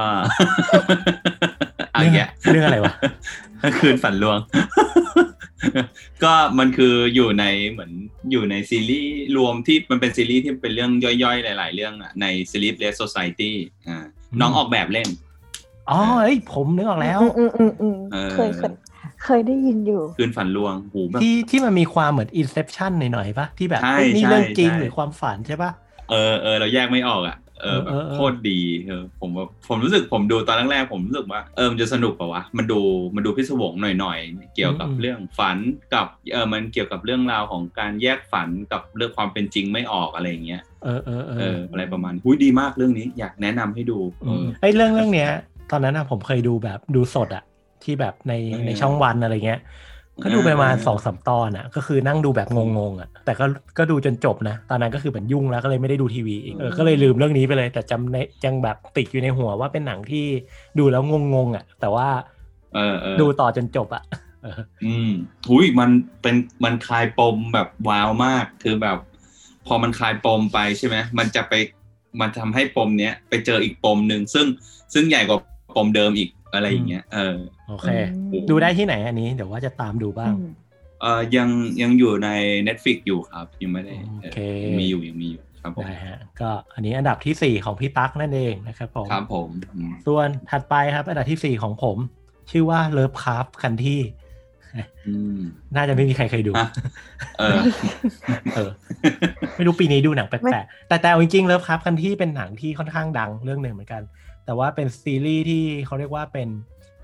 อะเรื่องแยะเรื่องอะไรวะ คืนฝันลวง ก็มันคืออยู่ในเหมือนอยู่ในซีรีส์รวมที่มันเป็นซีรีส์ที่เป็นเรื่องย่อยๆ หลาย ๆ เรื่องอะใน Sleepless Society อ่าอืมน้องออกแบบเล่นอ๋อเอ้ยผมนึกออกแล้วอืมอืมอืมเออเคย เคยเคยได้ยินอยู่ คืนฝันลวงหูแบบที่ที่มันมีความเหมือน Inception หน่อยๆปะที่แบบใช่เฮ้ยนี่ใช่เรื่องจริงใช่หรือความฝันใช่ปะเออเออเราแยกไม่ออกอะเออแบบเออเออโคตรดีเออผมว่าผมรู้สึกผมดูตอนแรกๆผมรู้สึกว่าเออมันจะสนุกป่าวะมันดูมันดูพิศวงหน่อยๆเกี่ยวกับเรื่องฝันกับเออมันเกี่ยวกับเรื่องราวของการแยกฝันกับเรื่องความเป็นจริงไม่ออกอะไรอย่างเงี้ยเออเออเอเออออะไรประมาณหุ้ยดีมากเรื่องนี้อยากแนะนำให้ดูเออไอ้เรื่องเรื่องเนี้ยตอนนั้นอะผมเคยดูแบบดูสดอะ ที่แบบในเออในช่องวันอะไรเงี้ย ก็ดูไปประมาณเออสองสามตอนอะก็คือนั่งดูแบบงงๆอะแต่ก็ก็ดูจนจบนะ ตอนนั้นก็คือเหมือนยุ่งแล้วก็เลยไม่ได้ดูทีวีอีกเออก็เลยลืมเรื่องนี้ไปเลย แต่จำในยังแบบติดอยู่ในหัวว่าเป็นหนังที่ดูแล้วงงๆอะแต่ว่าเออเออดูต่อจนจบอะเอออืมหุยมันเป็นมันคลายปมแบบว้าวมากคือแบบ พอมันคลายปมไปใช่ไหมมันจะไปมันทำให้ปมเนี้ยไปเจออีกปมหนึ่งซึ่งซึ่งใหญ่กว่าปมเดิมอีกอะไรอย่างเงี้ยเออ โอเคอืมดูได้ที่ไหนอันนี้ เดี๋ยวว่าจะตามดูบ้างอืมเออยังยังอยู่ใน Netflix อยู่ครับ ยังไม่ได้โอเคเออยังมีอยู่ยังมีอยู่ครับผมได้ฮะก็อันนี้อันดับที่ 4 ของพี่ตั๊กนั่นเองนะครับผมครับผมอืมส่วนถัดไปครับ อันดับที่ 4 ของผม ชื่อว่าเลิฟคราฟคันที่อืมน่าจะไม่มีใครเคยดูอะเออ เออ ไม่รู้ปีนี้ดูหนังแปไม่ลกๆแต่แต่เอาจริงๆเลิฟคราฟคันที่เป็นหนังที่ค่อนข้างดังเรื่องหนึ่งเหมือนกัน แต่ว่าเป็นซีรีส์ที่เขาเรียกว่าเป็น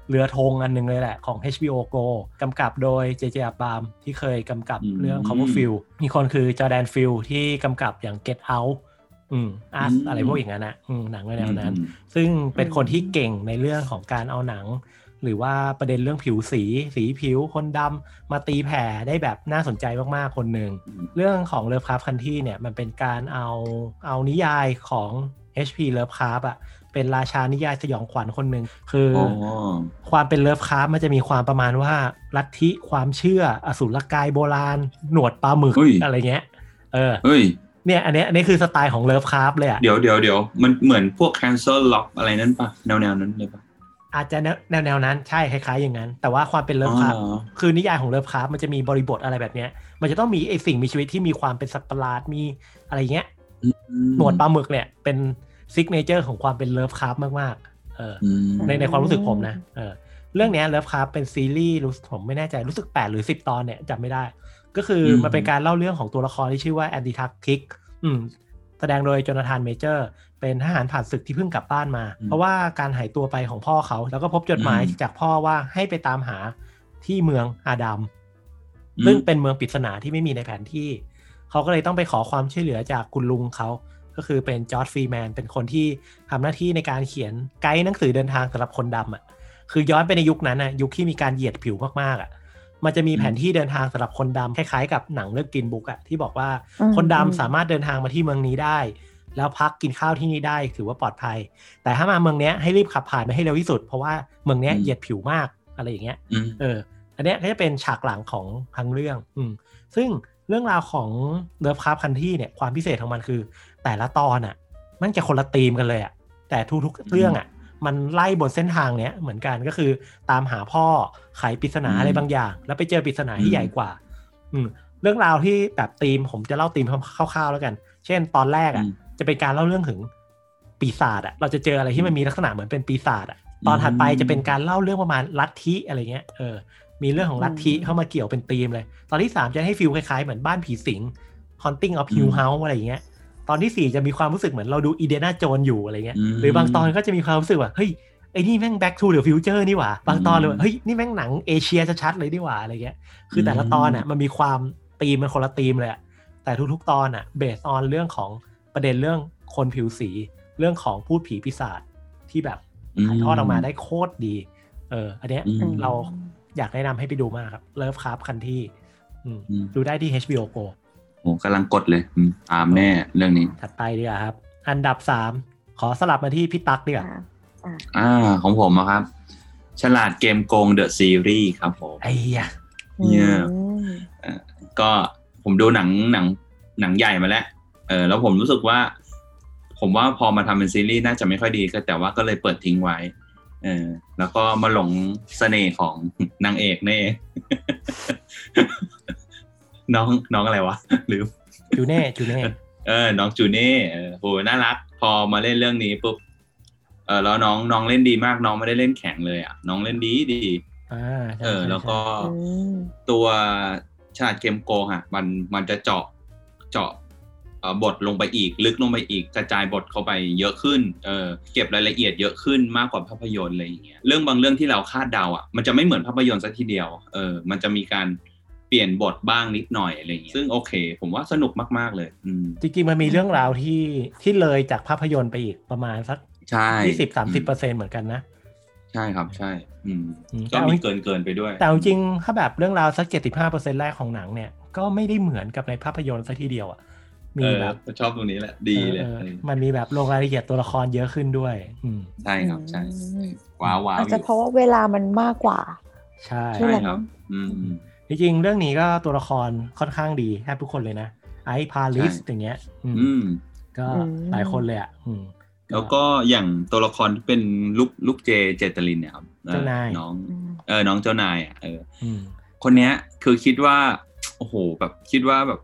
เรือธงอันหนึงเลยแหละของ HBO Go กำกับโดย JJ Abrams ที่เคยกำกับอืมเรื่อง Cloverfield มีคนคือ Jordan Peele ที่กำกับอย่าง Get Out อืม Us อืมอะไรพวกอย่างนั้นนะอืมหนังแนวนั้นอืมซึ่งเป็นคนที่เก่งในเรื่องของการเอาหนัง หรือว่าประเด็นเรื่องผิวสีสีผิวคนดำมาตีแผ่ได้แบบน่าสนใจมากๆคนหนึ่งอืมเรื่องของ Lovecraft Country เนี่ยมันเป็นการเอาเอานิยายของ HP Lovecraft อะ เป็นราชานิยายสยองขวัญคนหนึ่งคือออ๋อความเป็นเลิฟคราฟมันจะมีความประมาณว่าลัทธิความเชื่ออสูรกายโบราณ หนวดปลาหมึกเฮ้ยอะไรเงี้ย เออเฮ้ยเนี่ยอันเนี้ยอันนี้คือสไตล์ของ Lovecraft เลยอะเดี๋ยวเดี๋ยวเดี๋ยวมันเหมือนพวก Castle Rock อะไรนั้นปะแนวแนวนั้นเลยปะอาจจะแนวแนวแนวนั้นใช่คล้ายๆอย่างนั้น แต่ว่าความเป็น Lovecraft อ๋อคือนิยายของ Lovecraft มันจะมีบริบทอะไรแบบเนี้ย มันจะต้องมีไอสิ่งมีชีวิตที่มีความเป็นสัตว์ประหลาดมีอะไรเงี้ยอืมหนวดปลาหมึกเนี่ยเป็น signature ของความเป็น Lovecraft มากๆเอออืมในในความรู้สึกผมนะเออเรื่องเนี้ย Lovecraft เป็นซีรีส์รู้ผมไม่แน่ใจรู้สึก 8 หรือ 10 ตอนเนี่ยจำไม่ได้ ก็คืออมมันเป็นการเล่าเรื่องของตัวละครที่ชื่อว่า Atticus Tic อืมแสดงโดยโจนาธานเมเจอร์ เป็นทหารผ่านศึกที่เพิ่งกลับบ้านมา เพราะว่าการหายตัวไปของพ่อเขา แล้วก็พบจดหมายจากพ่อว่าให้ไปตามหาที่เมืองอาดัมซึ่งเป็นเมืองปริศนาที่ไม่มีในแผนที่ เขาก็เลยต้องไปขอความช่วยเหลือจากคุณลุงเขา ก็คือเป็นจอร์จฟรีแมนเป็นคนที่ทำหน้าที่ในการเขียนไกด์หนังสือเดินทางสำหรับคนดำอะคือย้อนไปในยุคนั้นอะยุคที่มีการเหยียดผิวมากๆอะมันจะมีแผนที่เดินทางสำหรับคนดำคล้ายๆ กับหนังเรื่องกินบุ๊กอะที่บอกว่าอืมคนดำอืมสามารถเดินทางมาที่เมืองนี้ได้ แล้วพักกินข้าวที่นี่ได้ถือว่าปลอดภัย แต่ถ้ามาเมืองเนี้ยให้รีบขับผ่านไปให้เร็วที่สุด เพราะว่าเมืองเนี้ยเหยียดผิวมากอะไรอย่างเงี้ยอืมเอออันเนี้ยก็จะเป็นฉากหลังของทั้งเรื่อง อืมซึ่ง เรื่องราวของเลิฟคราฟคันที่เนี่ยความพิเศษของมันคือ แต่ละตอนอะ มันจะคนละธีมกันเลยอะแต่ทุกๆเรื่องอะ มันไล่บนเส้นทางเนี้ยเหมือนกันก็คือตามหาพ่อไขปริศนาอืมอะไรบางอย่าง แล้วไปเจอปริศนาที่อืมใหญ่กว่า อืมเรื่องราวที่แบบธีมผมจะเล่าธีมคร่าวๆแล้วกัน เช่น ตอนแรกอะอืมจะเป็นการเล่าเรื่องถึงปีศาจอะ เราจะเจออะไรที่มันมีลักษณะเหมือนเป็นปีศาจอะตอนถัดไปจะเป็นการเล่าเรื่องประมาณลัทธิอะไรเงี้ย เออ มีเรื่องของลัทธิเข้ามาเกี่ยวเป็นธีมเลย ตอนที่สามจะให้ feel คล้ายๆ เหมือนบ้านผีสิง Haunting of Hill House อะไรอย่างเงี้ย ตอนที่สี่จะมีความรู้สึกเหมือนเราดู Indiana Jones อยู่อะไรเงี้ยอืมหรือบางตอนก็จะมีความรู้สึกว่า เฮ้ย ไอ้นี่แม่ง back to the future นี่หว่า บางตอนเลยว่าอืมเฮ้ย นี่แม่งหนังเอเชียชัดๆเลยนี่หว่าอะไรเงี้ย คือแต่ละตอนอะมันมีความธีมมันคนละธีมเลยอะแต่ทุกๆ ตอนอะ based on เรื่องของประเด็นเรื่องคนผิวสี เรื่องของภูตผีปีศาจที่แบบถ่ายทอดออกมาได้โคตรดี เออ อันเนี้ยอืมเรา อยากแนะนำให้ไปดูมากครับเลิฟคราฟคันที่อืมอืมดูได้ที่ HBO Go โอ้กำลังกดเลยอืมตามแน่เรื่องนี้ ถัดไปดีกว่าครับ อันดับสามขอสลับมาที่พี่ตั๊กดีกว่าอ่าอ่าของผมอะครับ ฉลาดเกมโกงเดอะซีรีส์ครับผมไอ้ยะเนี่ยอืมก็ผมดูหนังหนังหนังใหญ่มาแล้ว เออแล้วผมรู้สึกว่า ผมว่าพอมาทำเป็นซีรีส์น่าจะไม่ค่อยดีก็แต่ว่าก็เลยเปิดทิ้งไว้ เออแล้วก็มาหลงเสน่ห์ของนางเอกนี่เองน้องน้องอะไรวะหรือจูเน่จูเน่เออ น้องจูเน่เออโหน่ารัก พอมาเล่นเรื่องนี้ปุ๊บเออแล้วน้องน้องเล่นดีมากน้องไม่ได้เล่นแข็งเลยอะ น้องเล่นดีดีอ่าใช่เออใช่แล้วก็อืมตัวฉลาดเกมโกงอะมันมันจะเจาะเจาะเอ่อ บทลงไปอีก ลึกลงไปอีกกระจายบทเข้าไปเยอะขึ้นเออเก็บรายละเอียดเยอะขึ้นมากกว่าภาพยนตร์อะไรอย่างเงี้ยเรื่องบางเรื่องที่เราคาดเดาอะมันจะไม่เหมือนภาพยนตร์สักทีเดียวเออมันจะมีการเปลี่ยนบทบ้างนิดหน่อยอะไรอย่างเงี้ยซึ่งโอเค ผมว่าสนุกมากๆเลยอืมจริงๆมันมีเรื่องราวที่ที่เลยจากภาพยนตร์ไปอีกประมาณสักใช่ยี่สิบสามสิบเปอร์เซ็นเหมือนกันนะใช่ครับใช่อืมอืมก็มีเกินเกินไปด้วย แต่เอาจริงๆถ้าแบบเรื่องราวสักเจ็ดสิบห้าเปอร์เซ็นแรกของหนังเนี่ยก็ไม่ได้เหมือนกับในภาพยนตร์สักทีเดียวอะ มีเออแบบชอบตรงนี้แหละ ดีเลยออเออมันมีแบบลงรายละเอียดตัวละครเยอะขึ้นด้วยอืมใช่ครับใช่อืมว้าวว้าวอาจอจะยู่เพราะว่าเวลามันมากกว่า ใช่ใช่ใช่ครับอืมจริงๆเรื่องนี้ก็ตัวละครค่อนข้างดีแทบทุกคนเลยนะไอพาลิสใช่อย่างเงี้ย อืมอืมก็อืมหลายคนเลยอะอืมแล้วก็อย่างตัวละครที่เป็นลูกลูกเจเจตลินเนี่ยครับออเจ้านายน้องอืมเออน้องเจ้านายอะเอออืมคนเนี้ยคือคิดว่าโอ้โหแบบคิดว่าแบบ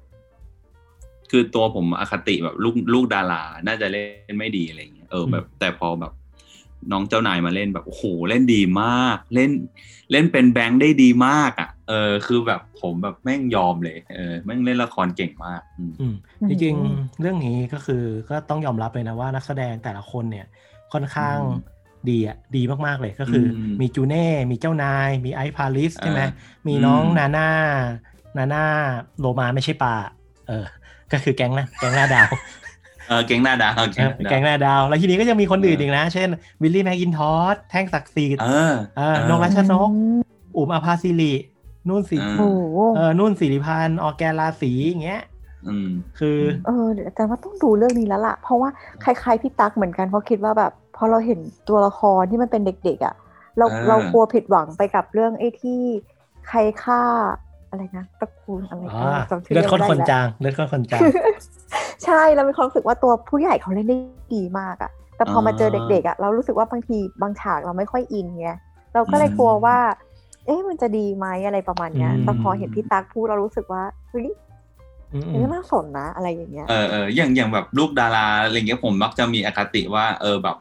คือตัวผมอคติแบบลูกลูกดารา น่าจะเล่นไม่ดีอะไรอย่างเงี้ยเอออืมแบบแต่พอแบบ น้องเจ้านายมาเล่นแบบโอ้โหเล่นดีมาก เล่นเล่นเป็นแบงค์ได้ดีมากอะ เออ คือแบบผมแบบแม่งยอมเลย เออแม่งเล่นละครเก่งมากอืมอืมอืมจริงๆเรื่องนี้ก็คือก็ต้องยอมรับเลยนะว่านักแสดงแต่ละคนเนี่ยค่อนข้างอืมดีอะดีมากๆเลยก็คืออมมีจูเน่ มีเจ้านาย มีไอซ์พาริสใช่ไหมอ่ามีน้องอืมนาน่านาน่าโลมาไม่ใช่ปลาเออ ก็คือแก๊งนะแก๊งหน้าดาวเออเก่งหน้าดาวเอเก่งอหน้าแก๊งหดาวน้าดาว แล้วทีนี้ก็จะมีคนอื่นเอออีอีกนะ เช่นวิลลี่แมกกินทอสแท่งศักดิ์สิทธิ์เออเออนกราชนก อุ๋มอาภาศิรินุ่นสิอ่าโอ้โหเออนุ่นสิริพันธ์ออร์แกนราศีอย่างเงี้ยอืมคือเออเดี๋ยวอาจารย์ว่าต้องดูเรื่องนี้แล้วล่ะ เพราะว่าคล้ายๆพี่ตั๊กเหมือนกันเพราะคิดว่าแบบพอเราเห็นตัวละครที่มันเป็นเด็กๆอะ เราอ่าเรากลัวผิดหวังไปกับเรื่องไอ้ที่ใครฆ่า อะไรนะตระกูลอะไรอ๋อจำชื่อเลือดรื่งข้นไม่คนได้จางเลือดข้นคนจางใช่เรามีความรู้สึกว่าตัวผู้ใหญ่เขาเล่นได้ดีมากอะแต่พอมาเจอเด็กๆอะเรารู้สึกว่าบางทีบางฉากเราไม่ค่อยอินไงเราก็เลยกลัวว่า เอ๊ะมันจะดีไหมอะไรประมาณเนี้ยอืมแต่พอเห็นพี่ตั๊กพูดเรารู้สึกว่าเฮ้ยอืมอันนี้น่าสนนะอะไรอย่างเงี้ยเออเอออย่างอย่างแบบลูกดาราอะไรเงี้ยผมมักจะมีอคติว่าเออแบบ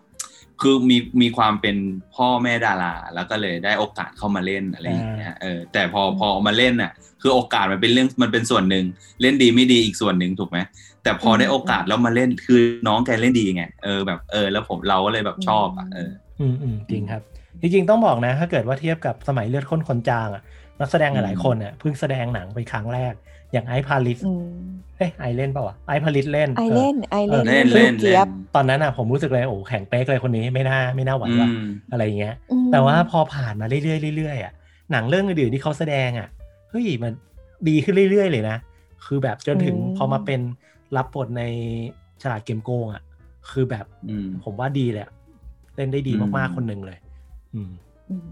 คือมีมีความเป็นพ่อแม่ดารา แล้วก็เลยได้โอกาสเข้ามาเล่นอะไรอย่างเงี้ยเออแต่พอพอเอามาเล่นน่ะ คือโอกาสมันเป็นเรื่องมันเป็นส่วนหนึ่งเล่นดีไม่ดีอีกส่วนหนึ่งถูกไหมแต่พอได้โอกาสแล้วมาเล่นคือน้องแกเล่นดีไงเออแบบเออแล้วผมเราก็เลยแบบชอบอะเอออืมอืมจริงครับ จริงๆต้องบอกนะ ถ้าเกิดว่าเทียบกับสมัยเลือดข้นคนจางอะนักแสดงหลายๆคนอะเพิ่งแสดงหนังเป็นครั้งแรก อย่างไอซ์พาริสอืมเอ้ยไอเล่นเปล่าวะไอซ์พาริสเล่นไอออเล่นไอเล่นเล่นลูเล่กนเจี๊เล่ยบนตอนนั้นอะผมรู้สึกเลยโอ้แข็งเป๊กเลยคนนี้ไม่น่าไม่น่าไหวอืว่ะมอะไรอย่างเงี้ยอืมแต่ว่าพอผ่านมาเรื่อยๆเรื่อยๆอะหนังเรื่องอื่นๆที่เขาแสดงอะเฮ้ยมันดีขึ้นเรื่อยๆเลยนะ คือแบบจนถึงพอมาเป็นรับบทในฉลาดเกมโกงอะคือแบบอืมผมว่าดีเลยอะเล่นได้ดีอืมมากๆคนหนึ่งเลย อืมอืม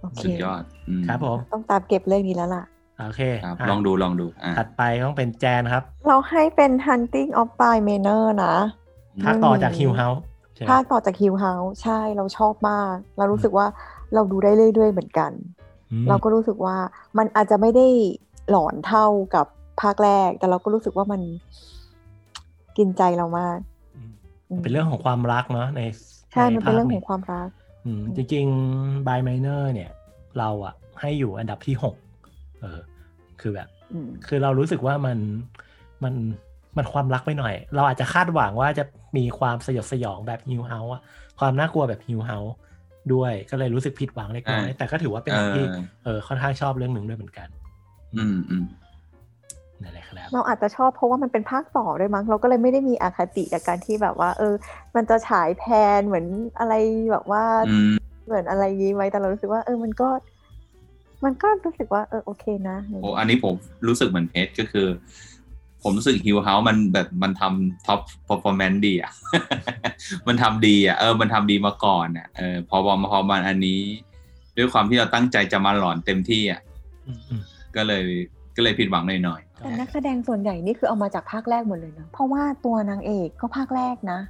โอเคสุดยอดอืมครับผมต้องตามเก็บเรื่องนี้แล้วล่ะ โอเคครับอะลองดูลองดูอะถัดไปต้องเป็นแจนครับ เราให้เป็น Hunting of Bly Manor นะภาคต่อจากฮิวเฮาส์ใช่ไหมภาคต่อจาก Hill House ใช่เราชอบมาก เรารู้สึกว่าเราดูได้เรื่อยๆเหมือนกันอืมเราก็รู้สึกว่ามันอาจจะไม่ได้หลอนเท่ากับภาคแรก แต่เราก็รู้สึกว่ามันกินใจเรามากอืมอืมเป็นเรื่องของความรักเนาะในใช่ มันเป็นเรื่องภาของความรักอืมจริงๆ by minor เนี่ย เราอะให้อยู่อันดับที่หกเออ คือแบบอืมคือเรารู้สึกว่ามันมันมันความรักไปหน่อย เราอาจจะคาดหวังว่าจะมีความสยดสยองแบบฮิวเฮาอะความน่ากลัวแบบฮิวเฮาด้วยก็เลยรู้สึกผิดหวังเล็กน้อยอ่าแต่ก็ถือว่าเป็นเอหนังที่อเออค่อนข้างชอบเรื่องหนึ่งด้วยเหมือนกัน อืมอืมนั่นแหละครับเราอาจจะชอบเพราะว่ามันเป็นภาคต่อด้วยมั้งเราก็เลยไม่ได้มีอคติกับการที่แบบว่า เออ มันจะฉายแพนเหมือนอะไรแบบว่าอืมเหมือนอะไรยี้ไว้แต่เรารู้สึกว่าเออมันก็ มันก็รู้สึกว่าเออโอเคนะโอ้อันนี้ผมรู้สึกเหมือนเพชรก็คือ ผมรู้สึกฮิวเฮาส์มันแบบมันทำท็อป performance ดีอะ มันทำดีอะเออมันทำดีมาก่อนอะเออพอพอมาพอมาอันนี้ ด้วยความที่เราตั้งใจจะมาหลอนเต็มที่อะอืมอืมก็เลยก็เลยผิดหวังหน่อยแต่นักแสดงส่วนใหญ่นี่คือเอามาจากภาคแรกหมดเลยนะเพราะว่าตัวนางเอกก็ภาคแรกนะ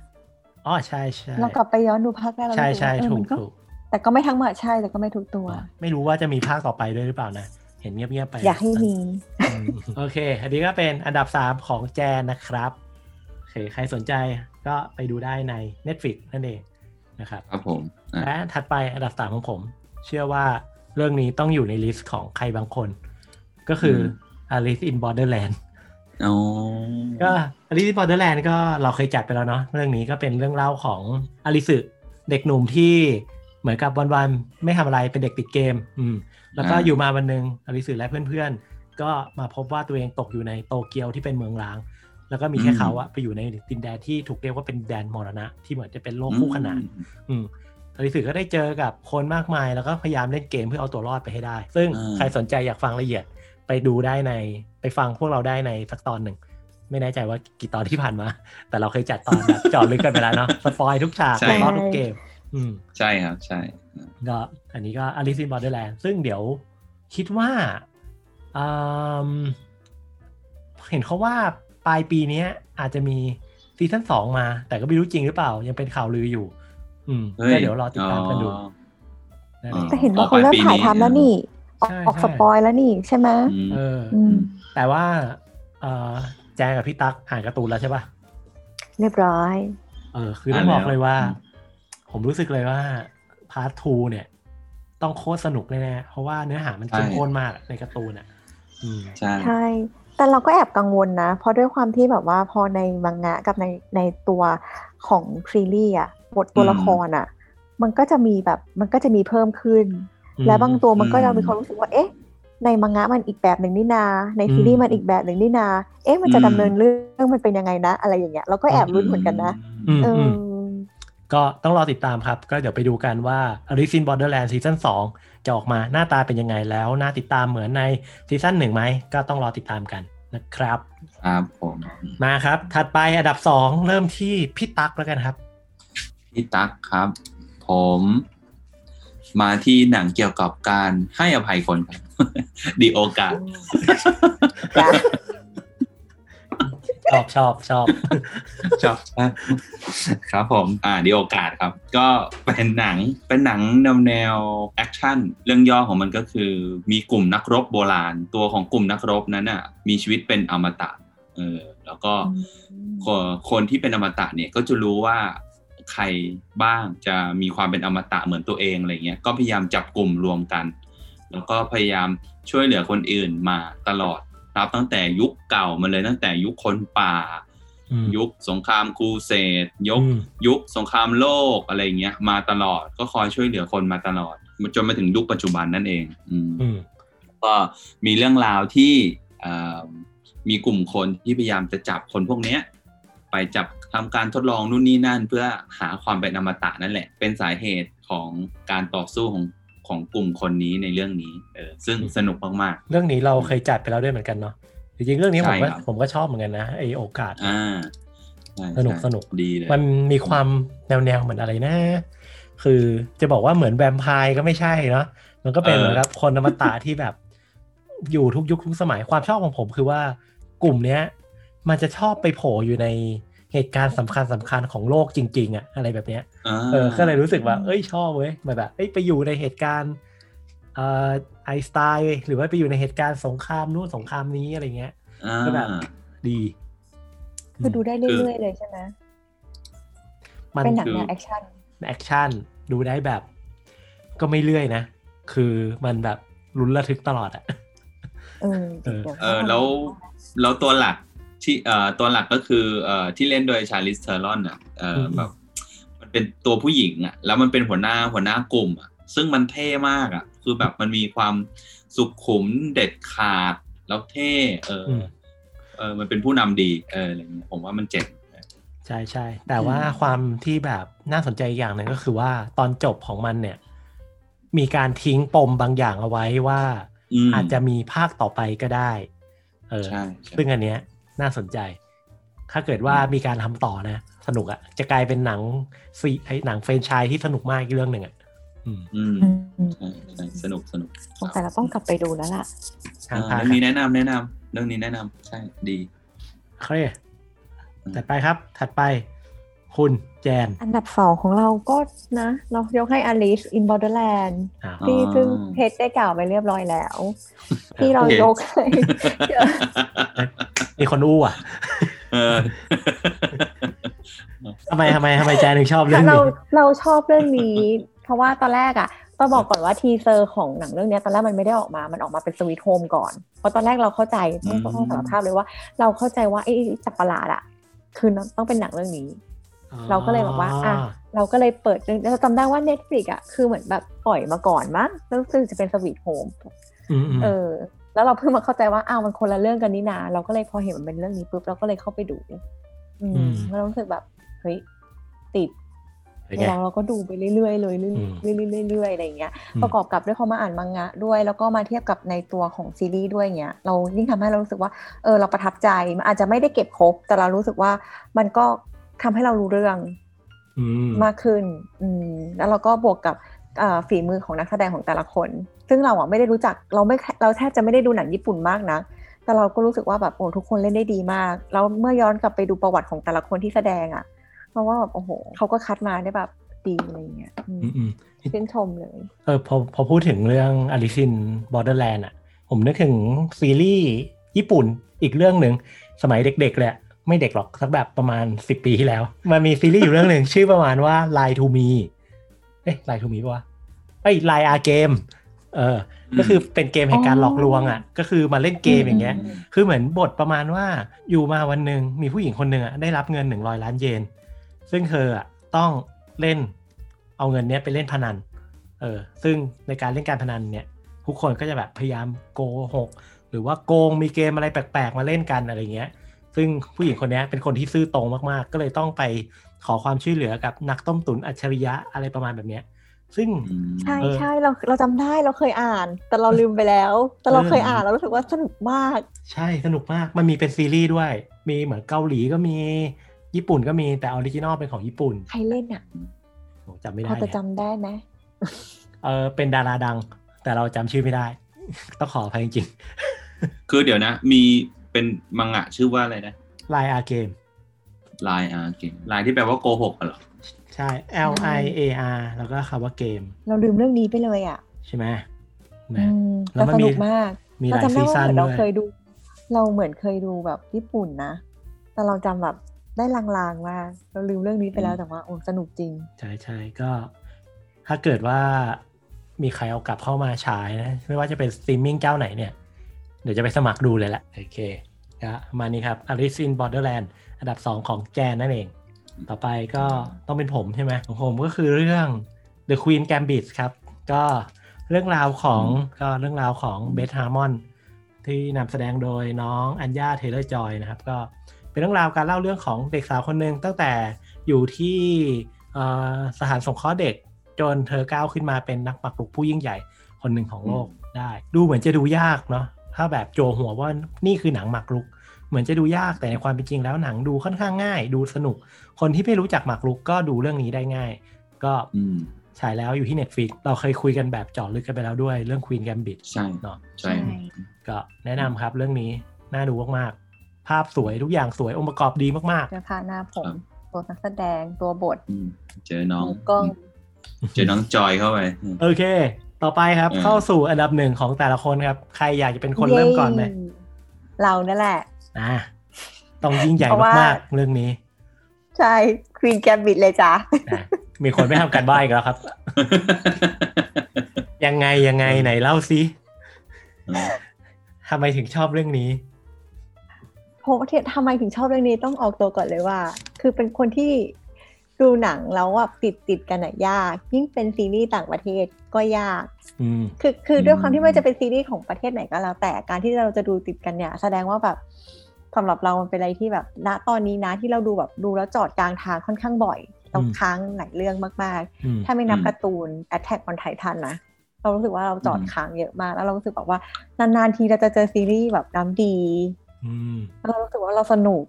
อ๋อใช่ใช่เรากลับไปย้อนดูภาคแรกเราใช่รู้สึกใช่ว่าเออถูมักนก็ถูก แต่ก็ไม่ทั้งหมดใช่แต่ก็ไม่ทุกตัว ไม่รู้ว่าจะมีภาคต่อไปด้วยหรือเปล่านะ เห็นเงียบๆไป อยากให้มีอืมโอเค อันนี้ก็เป็นอันดับ 3 ของแจนนะครับ โอเค ใครสนใจก็ไปดูได้ใน Netflix นั่นเองนะครับๆครับผมอะและถัดไปอันดับ3ของผม เชื่อว่าเรื่องนี้ต้องอยู่ใน list ของใครบางคน ก็คือ Alice in Borderland อ๋อก็ Alice in Borderland ก็เราเคยจัดไปแล้วเนาะเรื่องนี้ก็เป็นเรื่องเล่าของอาริสุเด็กหนุ่มที่ เหมือนกับวันๆไม่ทำอะไรเป็นเด็กติดเกม อืม แล้วก็อยู่มาวันหนึ่งอาริสุและเพื่อนๆ ก็มาพบว่าตัวเองตกอยู่ในโตเกียวที่เป็นเมืองร้าง แล้วก็มีแค่เขาอะไปอยู่ในดินแดนที่ถูกเรียกว่าเป็นแดนมรณะ ที่เหมือนจะเป็นโลกคู่ขนาน อืมอลิสึก็ได้เจอกับคนมากมายแล้วก็พยายามเล่นเกมเพื่อเอาตัวรอดไปให้ได้ ซึ่งอ่าใครสนใจอยากฟังละเอียดไปดูได้ในไปฟังพวกเราได้ในสักตอนหนึ่งไม่แน่ใจว่ากี่ตอนที่ผ่านมา แต่เราเคยจัดตอนแบบเจอดลึกกันไปแล้วเนาะสปอยทุกฉากใช่รอบทุกเกมอืม ใช่ครับ ใช่ก็อันนี้ก็ Alice in Borderland ซึ่งเดี๋ยวคิดว่าอืมเห็นเขาว่าปลายปีเนี้ยอาจจะมีซีซั่นสองมา แต่ก็ไม่รู้จริงหรือเปล่า ยังเป็นข่าวลืออยู่ อืมเฮ้ยก็เดี๋ยวรอติดตามกันดูอ๋อนั่นอ๋เอองแต่เห็นว่าออกเขาเริ่มปลายปีถ่ายทำแล้วนี่ ออกใช่ออกใช่ spoil แล้วนี่ใช่ไหมอืมเอออืมแต่ว่าเออแจนกับพี่ตั๊กอ่านการ์ตูนแล้วใช่ปะเรียบร้อย เออ คือต้องบอกเลยว่าอ่านแล้ว ผมรู้สึกเลยว่า part two เนี่ย ต้องโคตรสนุกแน่ๆเพราะว่าเนื้อหามันเข้มข้นมากในการ์ตูนอะอืมใช่ใช่ แต่เราก็แอบกังวลนะ เพราะด้วยความที่แบบว่าพอในมังงะกับในในตัวของซีรีส์อะบทตัวละครอะมันก็จะมีแบบมันก็จะมีเพิ่มขึ้น และบางตัวมันก็จะมีความรู้สึกว่า เอ๊ะ ในมังงะมันอีกแบบหนึ่งนี่นา ในซีรีส์มันอีกแบบหนึ่งนี่นา เอ๊ะ มันจะดำเนินเรื่องมันเป็นยังไงนะ อะไรอย่างเงี้ยเราก็แอบรุ้นเหมือนกันนะอืมเออือม ก็ต้องรอติดตามครับ ก็เดี๋ยวไปดูกันว่า Alice in Borderland ซีซั่น2จะออกมาหน้าตาเป็นยังไงแล้วน่าติดตามเหมือนในซีซั่นหนึ่งไหม ก็ต้องรอติดตามกันนะครับครับผมมาครับ ถัดไปอันดับ 2 เริ่มที่พี่ตั๊กแล้วกันครับ พี่ตั๊กครับ ผม มาที่หนังเกี่ยวกับการให้อภัยคนครับดีโอกาสจ้ะ ชอบชอบชอบชอบครับผมอ่าดีโอกาสครับ ก็เป็นหนังเป็นหนังแนวแนว action เรื่องย่อของมันก็คือ มีกลุ่มนักรบโบราณ ตัวของกลุ่มนักรบนั้นอะมีชีวิตเป็นอมตะเออแล้วก็คนคนที่เป็นอมตะเนี่ยก็จะรู้ว่าใครบ้างจะมีความเป็นอมตะเหมือนตัวเองอะไรเงี้ยก็พยายามจับกลุ่มรวมกัน แล้วก็พยายามช่วยเหลือคนอื่นมาตลอด รับตั้งแต่ยุคเก่ามาเลยตั้งแต่ยุคคนป่าอืมยุคสงครามครูเสดยุคอืมยุคสงครามโลกอะไรเงี้ยมาตลอดก็คอยช่วยเหลือคนมาตลอดจนมาถึงยุคปัจจุบันนั่นเอง อืมอืมก็มีเรื่องราวที่เอ่อมีกลุ่มคนที่พยายามจะจับคนพวกเนี้ยไปจับทำการทดลองนู่นนี่นั่น เพื่อหาความเป็นอมตะนั่นแหละ เป็นสาเหตุของการต่อสู้ของ ของกลุ่มคนนี้ในเรื่องนี้เออซึ่งสนุกมากเรื่องนี้เราเคยจัดไปแล้วด้วยเหมือนกันเนาะจริงๆเรื่องนี้ผมก็ใช่ครับผมก็ชอบเหมือนกันนะไอโอกาสๆอ่าใช่สนุกใช่สนุกดีเลยมันมีความแนวแนวๆเหมือนอะไรนะ คือจะบอกว่าเหมือนแวมไพร์ก็ไม่ใช่เนาะมันก็เป็นเหมือนกับคนอมตะที่แบบ อยู่ทุกยุคทุกสมัยความชอบของผมคือว่ากลุ่มเนี้ย มันจะชอบไปโผล่อยู่ใน เหตุการณ์สำคัญสำคัญของโลกจริง ๆอะอะไรแบบเนี้ยาเออก็เลยรู้สึกว่า เอ้ยชอบเว้ยแบบแบบเอ้ยไปอยู่ในเหตุการณ์เอ่อไอน์สไตน์หรือว่าไปอยู่ในเหตุการณ์สงครามนู้นสงครามนี้อะไรเงี้ยอ่าก็แบบดีคือดูได้เรื่อยๆเลยใช่ไหมมันเป็นหนังคือแนว action action ดูได้แบบ ก็ไม่เรื่อยนะ คือมันแบบลุ้นระทึกตลอดอะเออ เออดี๋ยเออแล้วแล้วตัวหลัก ที่เอ่อตัวหลักก็คือเอ่อที่เล่นโดย Charlize Theron อะเอออืมแบบมันเป็นตัวผู้หญิงอะ แล้วมันเป็นหัวหน้าหัวหน้ากลุ่มอะซึ่งมันเท่มากอะ คือแบบมันมีความสุขุมเด็ดขาดแล้วเท่ เอออมเออ มันเป็นผู้นำดีเอออะไรเงี้ยผมว่ามันเจ๋งใช่ใช่แต่ว่าอืมความที่แบบน่าสนใจอีกอย่างหนึ่งก็คือว่าตอนจบของมันเนี่ย มีการทิ้งปมบางอย่างเอาไว้ว่ามอาจจะมีภาคต่อไปก็ได้ เออใช่ใช่ซึ่งอันเนี้ย น่าสนใจ ถ้าเกิดว่ามีการทำต่อนะ สนุกอะ่ะ จะกลายเป็นหนังซีไอหนังเฟรนไชายที่สนุกมากอีกเรื่องหนึ่งอะ่ะอืมอืมอืมอืมใช่ใช่สนุกสนุกสงสัยเราต้องกลับไปดูแล้วล่ะทางอ่าผ่านเรื่องนี้แนะนำแนะนำเรื่องนี้แนะนำใช่ดีโอเคถัดไปครับ ถัดไป คุณแจน อันดับสองของเราก็นะ เรายกให้ Alice in Borderland อ้าวอ๋อที่ซึ่งเพชรได้กล่าวไปเรียบร้อยแล้ว ที่เราโอเคยกให้ มีคนอู้อะเออทำไมทำไมทำไมแจนถึงชอบเรื่องเรานี้เราชอบเรื่องนี้ เพราะว่าตอนแรกอะต้องบอกก่อนว่า teaser ของหนังเรื่องเนี้ยตอนแรกมันไม่ได้ออกมา มันออกมาเป็น Sweet Home ก่อน เพราะตอนแรกเราเข้าใจต้องต้องต้องสารภาพเลยว่า เราเข้าใจว่าไอ้ตัวประหลาดอะ คือต้องเป็นหนังเรื่องนี้ เราก็เลยบอกว่าอะเราก็เลยเปิดเรื่องเราจำได้ว่า Netflix อะคือเหมือนแบบปล่อยมาก่อนมั้งแล้วซึ่งจะเป็น Sweet Homeอืมอืมเออ แล้วเราเพิ่งมาเข้าใจว่าอ้าวมันคนละเรื่องกันนี่นาเราก็เลยพอเห็นมันเป็นเรื่องนี้ปุ๊บเราก็เลยเข้าไปดู อืมแล้วรู้สึกแบบเฮ้ยติดเป็นไงเราเราก็ดูไปเรื่อยๆเลยเรื่อืมอยๆเรื่อยๆอะไรอย่างเงี้ยอืมประกอบกับด้วยเขามาอ่านมังงะด้วย แล้วก็มาเทียบกับในตัวของซีรีส์ด้วยเงี้ยเรายิ่งทำให้เรารู้สึกว่าเออเราประทับใจมันอาจจะไม่ได้เก็บครบ แต่เรารู้สึกว่ามันก็ทำให้เรารู้เรื่องอืมมากขึ้น อืมแล้วเราก็บวกกับเอ่อฝีมือของนักแสดงของแต่ละคน ซึ่งเราอะไม่ได้รู้จักเราไม่เราแทบจะไม่ได้ดูหนังญี่ปุ่นมากนะแต่เราก็รู้สึกว่าแบบโอ้ทุกคนเล่นได้ดีมากแล้วเมื่อย้อนกลับไปดูประวัติของแต่ละคนที่แสดงอะเพราะว่าแบบโอ้โหเขาก็คัดมาได้แบบดีอะไรอย่างเงี้ยอืมอืมอืมชื่นชมเลย เออพอพอพูดถึงเรื่อง Alice in Borderland อะ ผมนึกถึงซีรีส์ญี่ปุ่นอีกเรื่องหนึ่งสมัยเด็กๆเลยอะไม่เด็กหรอกสักแบบประมาณ10ปีที่แล้ว มันมีซีรีส์อยู่เรื่องหนึ่งชื่อประมาณว่า Lie to Me เอ๊ะ Lie to Me ปะวะเอ้ย Lie a Game เออ ก็คือเป็นเกมแห่งการหลอกลวงอะ ก็คือมาเล่นเกมอย่างเงี้ยอืมคือเหมือนบทประมาณว่าอยู่มาวันหนึ่งมีผู้หญิงคนหนึ่งอะได้รับเงินหนึ่งร้อยล้านเยน ซึ่งเธออะต้องเล่นเอาเงินเนี้ยไปเล่นพนัน เออ ซึ่งในการเล่นการพนันเนี่ยทุกคนก็จะแบบพยายามโกหกหรือว่าโกงมีเกมอะไรแปลกๆมาเล่นกันอะไรเงี้ย ซึ่งผู้หญิงคนเนี้ยเป็นคนที่ซื่อตรงมากๆ ก็เลยต้องไปขอความช่วยเหลือกับนักต้มตุ๋นอัจฉริยะอะไรประมาณแบบเนี้ย ซึ่งอืมใช่เออใช่เราเราจำได้เราเคยอ่าน แต่เราลืมไปแล้ว แต่เราเออเคยอ่านแล้วรู้สึกว่าสนุกมาก ใช่สนุกมากมันมีเป็นซีรีส์ด้วย มีเหมือนเกาหลีก็มีญี่ปุ่นก็มีแต่ original เป็นของญี่ปุ่น ใครเล่นอะโหจำไม่พได้อจะเนี่ยจำได้ไหมเออเป็นดาราดัง แต่เราจำชื่อไม่ได้ ต้องขออภัยจริงคือเดี๋ยวนะ มีเป็นมังงะชื่อว่าอะไรนะๆลายอาเกมลายอาเกมลายที่แปลว่าโกหกอะเหรอ ใช่ L I A R แล้วก็คำว่าเกม เราลืมเรื่องนี้ไปเลยอะ ใช่ไหมอืนะมแล้วแต่มันสมีนุกมากมีหเราลายจำได้ซีว่าซั่นเหมือนเราด้วยเคยดู เราเหมือนเคยดูแบบญี่ปุ่นนะ แต่เราจำแบบได้ลางๆว่าเราลืมเรื่องนี้ไปแล้วแต่ว่าโอ้สนุกจริง ใช่ใช่ก็ถ้าเกิดว่ามีใครเอากลับเข้ามาฉายนะ ไม่ว่าจะเป็นสตรีมมิ่งเจ้าไหนเนี่ย เดี๋ยวจะไปสมัครดูเลยแหละ โอเคก็ประมาณนี้ครับ Alice in Borderland อันดับ 2 ของแจนนั่นเอง ต่อไปก็ต้องเป็นผมใช่ไหมของผมก็คือเรื่อง The Queen Gambit ครับ ก็เรื่องราวของก็เรื่องราวของเบธฮาร์มอนที่นำแสดงโดยน้องอัญญาเทเลอร์จอยนะครับ ก็เป็นเรื่องราวการเล่าเรื่องของเด็กสาวคนหนึ่งตั้งแต่อยู่ที่เอ่อสถานสงเคราะห์เด็กจนเธอก้าวขึ้นมาเป็นนักปักลุกผู้ยิ่งใหญ่คนหนึ่งของโลกได้ ดูเหมือนจะดูยากเนาะถ้าแบบโจหัวว่านี่คือหนังหมากรุก เหมือนจะดูยากแต่ในความเป็นจริงแล้วหนังดูค่อนข้างง่าย ดูสนุก คนที่ไม่รู้จักหมากรุกก็ดูเรื่องนี้ได้ง่าย ก็อืมฉายแล้วอยู่ที่ Netflix เราเคยคุยกันแบบเจาะลึกกันไปแล้วด้วยเรื่อง Queen Gambit ใช่เนาะใช่ใช่ก็แนะนำครับเรื่องนี้ น่าดูมากๆ ภาพสวยทุกอย่างสวยองค์ประกอบดีมากเสื้อผ้าหน้าผมตัวนักแสดงตัวบทอืมเจอน้องมือกล้องเจอน้องจอยเข้าไปอืมๆโอเค ต่อไปครับเออเข้าสู่อันดับหนึ่งของแต่ละคนครับ ใครอยากจะเป็นคนเริ่มก่อนไหมเย้เรานั่นแหละ อะต้องยิ่งใหญ่เพราะว่ามากๆเรื่องนี้ ใช่ควีนแกมบิดเลยจ้ะนะมีคนไม่ทำการบ้านอีกแล้วครับ ยังไงยังไงไหนเล่าซิทำไมถึงชอบเรื่องนี้เพราะว่าที่ทำไมถึงชอบเรื่องนี้ต้องออกตัวก่อนเลยว่า คือเป็นคนที่ดูหนังแล้วอะติดติดกันอะยาก ยิ่งเป็นซีรีส์ต่างประเทศก็ยากอืมคือคือด้วยความอืมที่ไม่ว่าจะเป็นซีรีส์ของประเทศไหนก็แล้วแต่การที่เราจะดูติดกันเนี่ย แสดงว่าแบบ สำหรับเรามันเป็นอะไรที่แบบ ณตอนนี้นะที่เราดูแบบดูแล้วจอดกลางทางค่อนข้างบ่อยเราอืมค้างหลายเรื่องมากอืมๆถ้าไม่นับอืมการ์ตูน Attack on Titan นะเรารู้สึกว่าเราจอดอืมค้างเยอะมาก แล้วเรารู้สึกแบบว่านานๆทีเราจะเจอซีรีส์แบบน้ำดีอืมแล้วเรารู้สึกว่าเราสนุก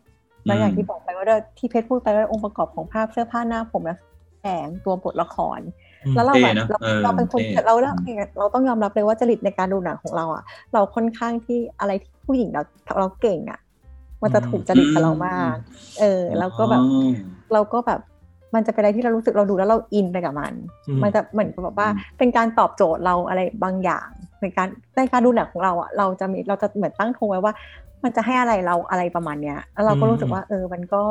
แล้วอย่างที่บอกไปว่าด้วยที่เพชรพูดไปว่าองค์ประกอบของภาพเสื้อผ้าหน้าผมและแสงตัวบทละครอืมแล้วเราแบบเท่นะเราเออเราเป็นคนเท่เราเราเราต้องยอมรับเลยว่าจริตในการดูหนังของเราอะ เราค่อนข้างที่อะไรที่ผู้หญิงเราเราเก่งอะ มันจะถูกจริตกับเรามาก เออ แล้วก็แบบอ๋อเราก็แบบมันจะเป็นอะไรที่เรารู้สึกเราดูแล้วเราอินไปกับมันอืมมันจะเหมือนกับแบบว่าอืมเป็นการตอบโจทย์เราอะไรบางอย่างในการในการดูหนังของเราอะเราจะมีเราจะเหมือนตั้งโทงไว้ว่า มันจะให้อะไรเราอะไรประมาณเนี้ยแล้วเราก็รู้สึกว่า เออ มันก็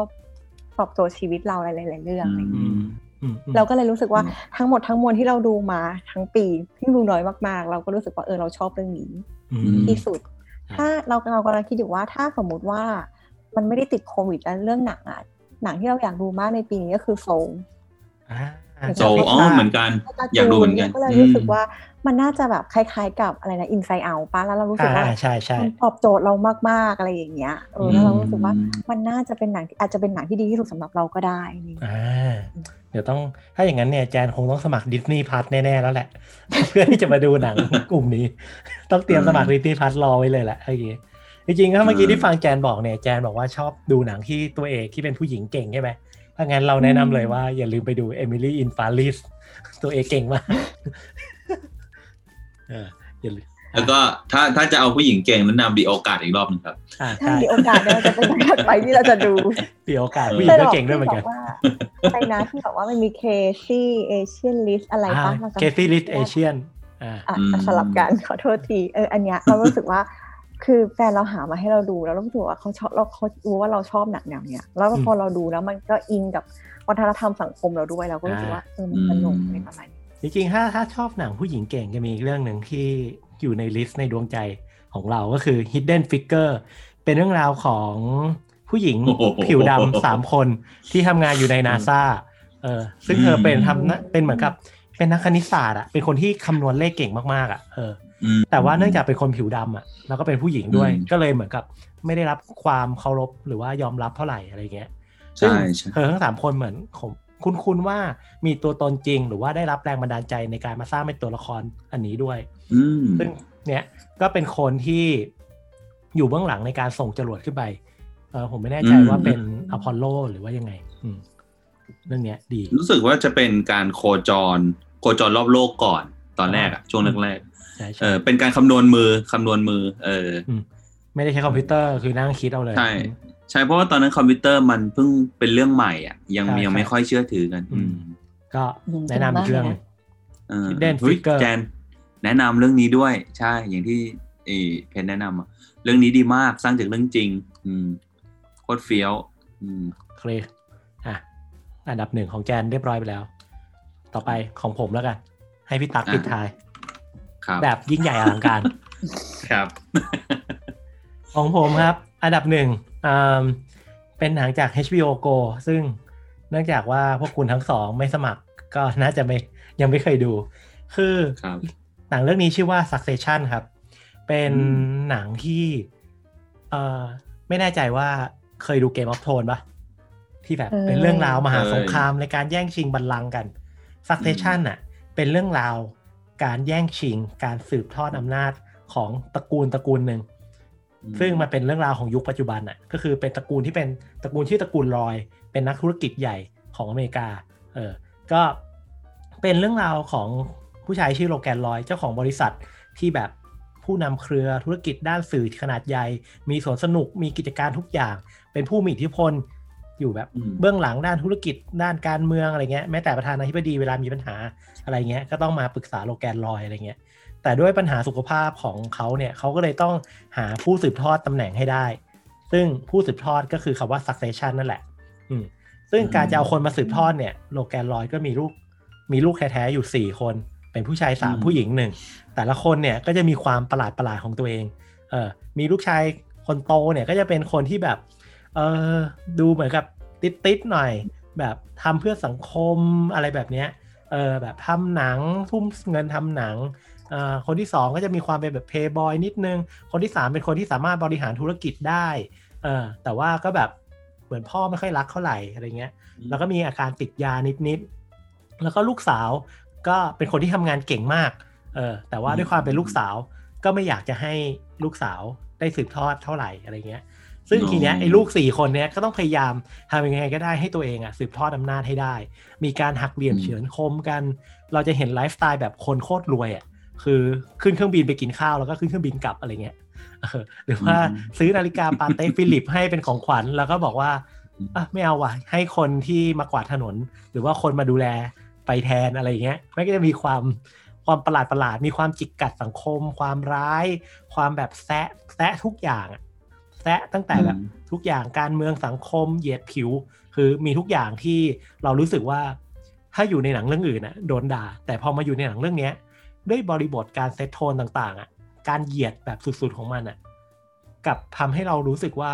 ตอบโจทย์ชีวิตเราหลายๆเรื่องอะไรอย่างเงี้ยอืมอืมอืมเราก็เลยรู้สึกว่าอืมทั้งหมดทั้งมวลที่เราดูมาทั้งปีที่ดูน้อยมากๆ เราก็รู้สึกว่าเออเราชอบเรื่องนี้อืมที่สุดครับ ถ้าเราเรากำลังคิดอยู่ว่าถ้าสมมุติว่ามันไม่ได้ติดโควิดแล้วเรื่องหนังอะหนังที่เราอยากดูมากในปีนี้ก็คือโซลอ่าโซอ๋อเหมือนกันอยากดูเหมือนกันก็เลยรู้สึกว่ามันน่าจะแบบคล้ายๆกับอะไรนะอินไซ e ์เอาป้าแล้วเรารู้สึกว่าอ่าใช่ใช่มันตอบโจทย์เรามากๆอะไรอย่างเงี้ยเออแล้วเรารู้สึกว่ามันน่าจะเป็นหนังที่อาจจะเป็นหนังที่ดีที่สุดสำหรับเราก็ได้นี่อ่าเดี๋ยวต้องถ้าอย่างนั้นเนี่ยแจนคงต้องสมัครดิสนีย์พัทแน่ ๆ แล้วแหละ เพื่อที่จะมาดูหนังกลุ่มนี้ ต้องเตรียมสมัครดิสนีย์พัทรอไว้เลยแหละเมื่อกี้จริงๆถ้าเมื่อกี้ที่ฟังแจนบอกเนี่ยแจนบอกว่าชอบดูหนังที่ตัวเอกที่เป็นผู้หญิงเก่งใช่ไหมถ้างั้นเราแนะนำเลยว่าอย่าลืมไปดู Emily in Paris ตัวเอกเก่งมากเอออย่าลืม แล้วก็ถ้าถ้าจะเอาผู้หญิงเก่งแนะนำดีโอกาสอีกรอบหนึงครับอ่าถ้าใช่มีโอกาสเนี่ยจะเป็นหนังถัดไปที่เราจะดูมีโอกาสผู้หญิงก็เก่งด้วยเหมือนกันที่บว่าใช่นะที่บอกว่ามันมี Crazy Asian Rich อะไรปะเราจำ Crazy Rich Asianชียนอ่าอะอืมสลับกันขอโทษทีเอออันเนี้ยเรารู้สึกว่าคือแฟนเราหามาให้เราดูแล้วเรารู้สึกว่าเขาชอบเราเขารู้ว่าเราชอบหนังแนวเนี้ยแล้วพอเราดูแล้วมันก็อินกับวัฒนธรรมสังคมเราด้วยเราก็รู้สึกว่าเออมันสนุกในประมาณนี้จริงๆถ้าถ้าชอบหนังผู้หญิงเก่งจะมีอีกเรื่องหนึ่งที่ อยู่ใน list ในดวงใจของเราก็คือ Hidden Figure เป็นเรื่องราวของผู้หญิงโอ้โหผิวดำสามคนที่ทำงานอยู่ในนาซาเออซึ่งเธอเป็นทำนะเป็นเหมือนกับเป็นนักคณิตศาสตร์อะเป็นคนที่คำนวณเลขเก่งมากๆอะเอออืมแต่ว่าเนื่องจากเป็นคนผิวดำอะแล้วก็เป็นผู้หญิงด้วยอืมก็เลยเหมือนกับไม่ได้รับความเคารพหรือว่ายอมรับเท่าไหร่อะไรเงี้ยซึ่งใช่ใช่เธอทั้งสามคนเหมือน ผมคุ้นๆว่ามีตัวตนจริง หรือว่าได้รับแรงบันดาลใจในการมาสร้างเป็นตัวละครอันนี้ด้วยอืมซึ่งเนี่ยก็เป็นคนที่อยู่เบื้องหลังในการส่งจรวดขึ้นไปเออผมไม่แน่ใจว่าเป็นอพอลโลหรือว่ายังไงอืมเรื่องเนี้ย ดี รู้สึกว่าจะเป็นการโคจร โคจรรอบโลกก่อน ตอนแรกอะช่วงแรกใช่ๆใช่เออเป็นการคำนวณมือคำนวณมือ เออมไม่ได้ใช้คอมพิวเตอร์คือนั่งคิดเอาเลยใช่ ใช่เพราะว่าตอนนั้นคอมพิวเตอร์มันเพิ่งเป็นเรื่องใหม่อะ ยังใช่ยังไม่ใช่ค่อยเชื่อถือกัน อือืมมก็แนะนำอีกเรื่องหนึ่งเออ Hidden เฮ้ย Figure แจนแนะนำเรื่องนี้ด้วย ใช่ อย่างที่เออเพนแนะนำอะเรื่องนี้ดีมากสร้างจากเรื่องจริง อืมโคตรเฟี้ยว อืมเคลอะอันดับหนึ่งของแจนเรียบร้อยไปแล้ว ต่อไปของผมแล้วกัน ให้พี่ตั๊กอะปิดท้ายครับแบบยิ่งใหญ่อลังการ ครับ ของผมครับ อันดับหนึ่งอ่า เป็นหนังจาก HBO Go ซึ่งเนื่องจากว่าพวกคุณทั้งสองไม่สมัครก็น่าจะไม่ยังไม่เคยดู คือครับหนังเรื่องนี้ชื่อว่า Succession ครับ เป็นอืมหนังที่เอ่อไม่แน่ใจว่าเคยดู Game of Thrones ปะที่แบบเออเป็นเรื่องราวมหาสงครามในการแย่งชิงบัลลังก์กัน Succession น่ะ เป็นเรื่องราวการแย่งชิง การสืบทอดอำนาจของตระกูลตระกูลหนึ่ง ซึ่งมันเป็นเรื่องราวของยุคปัจจุบันอะก็คือเป็นตระกูลที่เป็นตระกูลชื่อตระกูลรอย เป็นนักธุรกิจใหญ่ของอเมริกาเออก็เป็นเรื่องราวของผู้ชายชื่อโลแกนรอยเจ้าของบริษัทที่แบบผู้นำเครือธุรกิจด้านสื่อขนาดใหญ่ มีสวนสนุกมีกิจการทุกอย่าง เป็นผู้มีอิทธิพล อยู่แบบอืมเบื้องหลังด้านธุรกิจด้านการเมืองอะไรเงี้ยแม้แต่ประธานาธิบดีเวลามีปัญหาอะไรเงี้ยก็ต้องมาปรึกษาโลแกนรอยอะไรเงี้ยแต่ด้วยปัญหาสุขภาพของเขาเนี่ยเขาก็เลยต้องหาผู้สืบทอดตำแหน่งให้ได้ ซึ่งผู้สืบทอดก็คือคำว่า succession นั่นแหละ อืมซึ่งการจะเอาคนมาสืบทอดเนี่ยโลแกนรอยก็มีลูกมีลูกแท้ๆอยู่ 4 คน เป็นผู้ชาย3อืมผู้หญิงหนึ่งแต่ละคนเนี่ยก็จะมีความประหลาดประหลาดๆของตัวเองเออมีลูกชายคนโตเนี่ยก็จะเป็นคนที่แบบ เออดูเหมือนกับติดๆหน่อย แบบทำเพื่อสังคมอะไรแบบเนี้ยเออแบบทำหนังทุ่มเงินทำหนังเอ่อคนที่สองก็จะมีความเป็นแบบเพย์บอยนิดนึง คนที่สามเป็นคนที่สามารถบริหารธุรกิจได้เออแต่ว่าก็แบบเหมือนพ่อไม่ค่อยรักเท่าไหร่อะไรเงี้ย แล้วก็มีอาการติดยานิดๆแล้วก็ลูกสาวก็เป็นคนที่ทำงานเก่งมากเออแต่ว่าด้วยความเป็นลูกสาวก็ไม่อยากจะให้ลูกสาวได้สืบทอดเท่าไหร่อะไรเงี้ย ซึ่งอ๋อทีเนี้ยไอ้ลูกสี่คนเนี้ยก็ต้องพยายามทำยังไงก็ได้ให้ตัวเองอะสืบทอดอำนาจให้ได้ มีการหักเหลี่ยมเฉือนคมกัน เราจะเห็นไลฟ์สไตล์แบบคนโคตรรวยอะคือขึ้นเครื่องบินไปกินข้าวแล้วก็ขึ้นเครื่องบินกลับอะไรเงี้ยเออหรือว่าอืมซื้อนาฬิกา Patek Philippe ให้เป็นของขวัญแล้วก็บอกว่าอะไม่เอาว่ะให้คนที่มากวาดถนน หรือว่าคนมาดูแลไปแทนอะไรอย่างเงี้ยมันก็จะมีความความประหลาดประหลาดๆมีความจิกกัดสังคม ความร้าย ความแบบแซะแซะทุกอย่างอะ แซะตั้งแต่แบบอืมทุกอย่างการเมืองสังคมเหยียดผิว คือมีทุกอย่างที่เรารู้สึกว่าถ้าอยู่ในหนังเรื่องอื่นน่ะโดนด่า แต่พอมาอยู่ในหนังเรื่องเนี้ย ด้วยบริบทการเซตโทนต่างๆอะการเหยียดแบบสุดๆของมันอะกลับทำให้เรารู้สึกว่า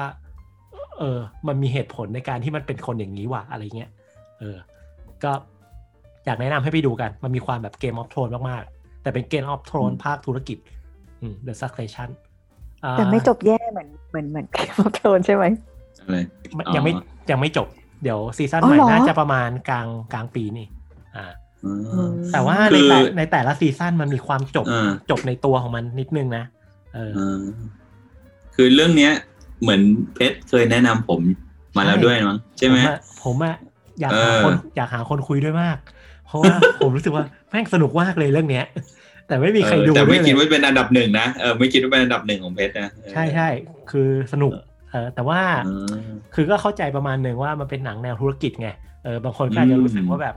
เออ มันมีเหตุผลในการที่มันเป็นคนอย่างนี้ว่ะอะไรเงี้ยเออ ก็อยากแนะนำให้ไปดูกัน มันมีความแบบเกมออฟโทนมากๆ แต่เป็นเกมออฟโทนอืมภาคธุรกิจอืม The Succession อ่า แต่ไม่จบแย่เหมือนเหมือนเหมือนเกม of Thrones ใช่ไหมอะไรไม่ยังไม่อ๋อยังไม่จบ เดี๋ยวซีซั่นอ๋อใหม่เหรอน่าจะประมาณกลางกลางปีนี่ อ่าอืมแต่ว่าคืในอแต่ในแต่ละซีซั่นมันมีความจบอ่าจบในตัวของมันนิดนึงนะเอออ่าคือเรื่องเนี้ย เหมือนเพชรเคยแนะนำผมมาแล้วใช่ด้วยมั้งใช่ไหมผอะผมอะอยากเอหาอคนอยากหาคนคุยด้วยมาก เพราะว่าผมรู้สึกว่าแม่งสนุกมากเลยเรื่องเนี้ย แต่ไม่มีใครเออดูแต่ด้วไม่ยเลคิดยว่าเป็นอันดับหนึ่งนะเออไม่คิดว่าเป็นอันดับหนึ่งของเพชรนะเออใช่ใช่คือสนุกเออแต่ว่าอืมคือก็เข้าใจประมาณหนึ่งว่ามันเป็นหนังแนวธุรกิจไงเออบางคนก็อาจจะรู้สึกว่าแบบ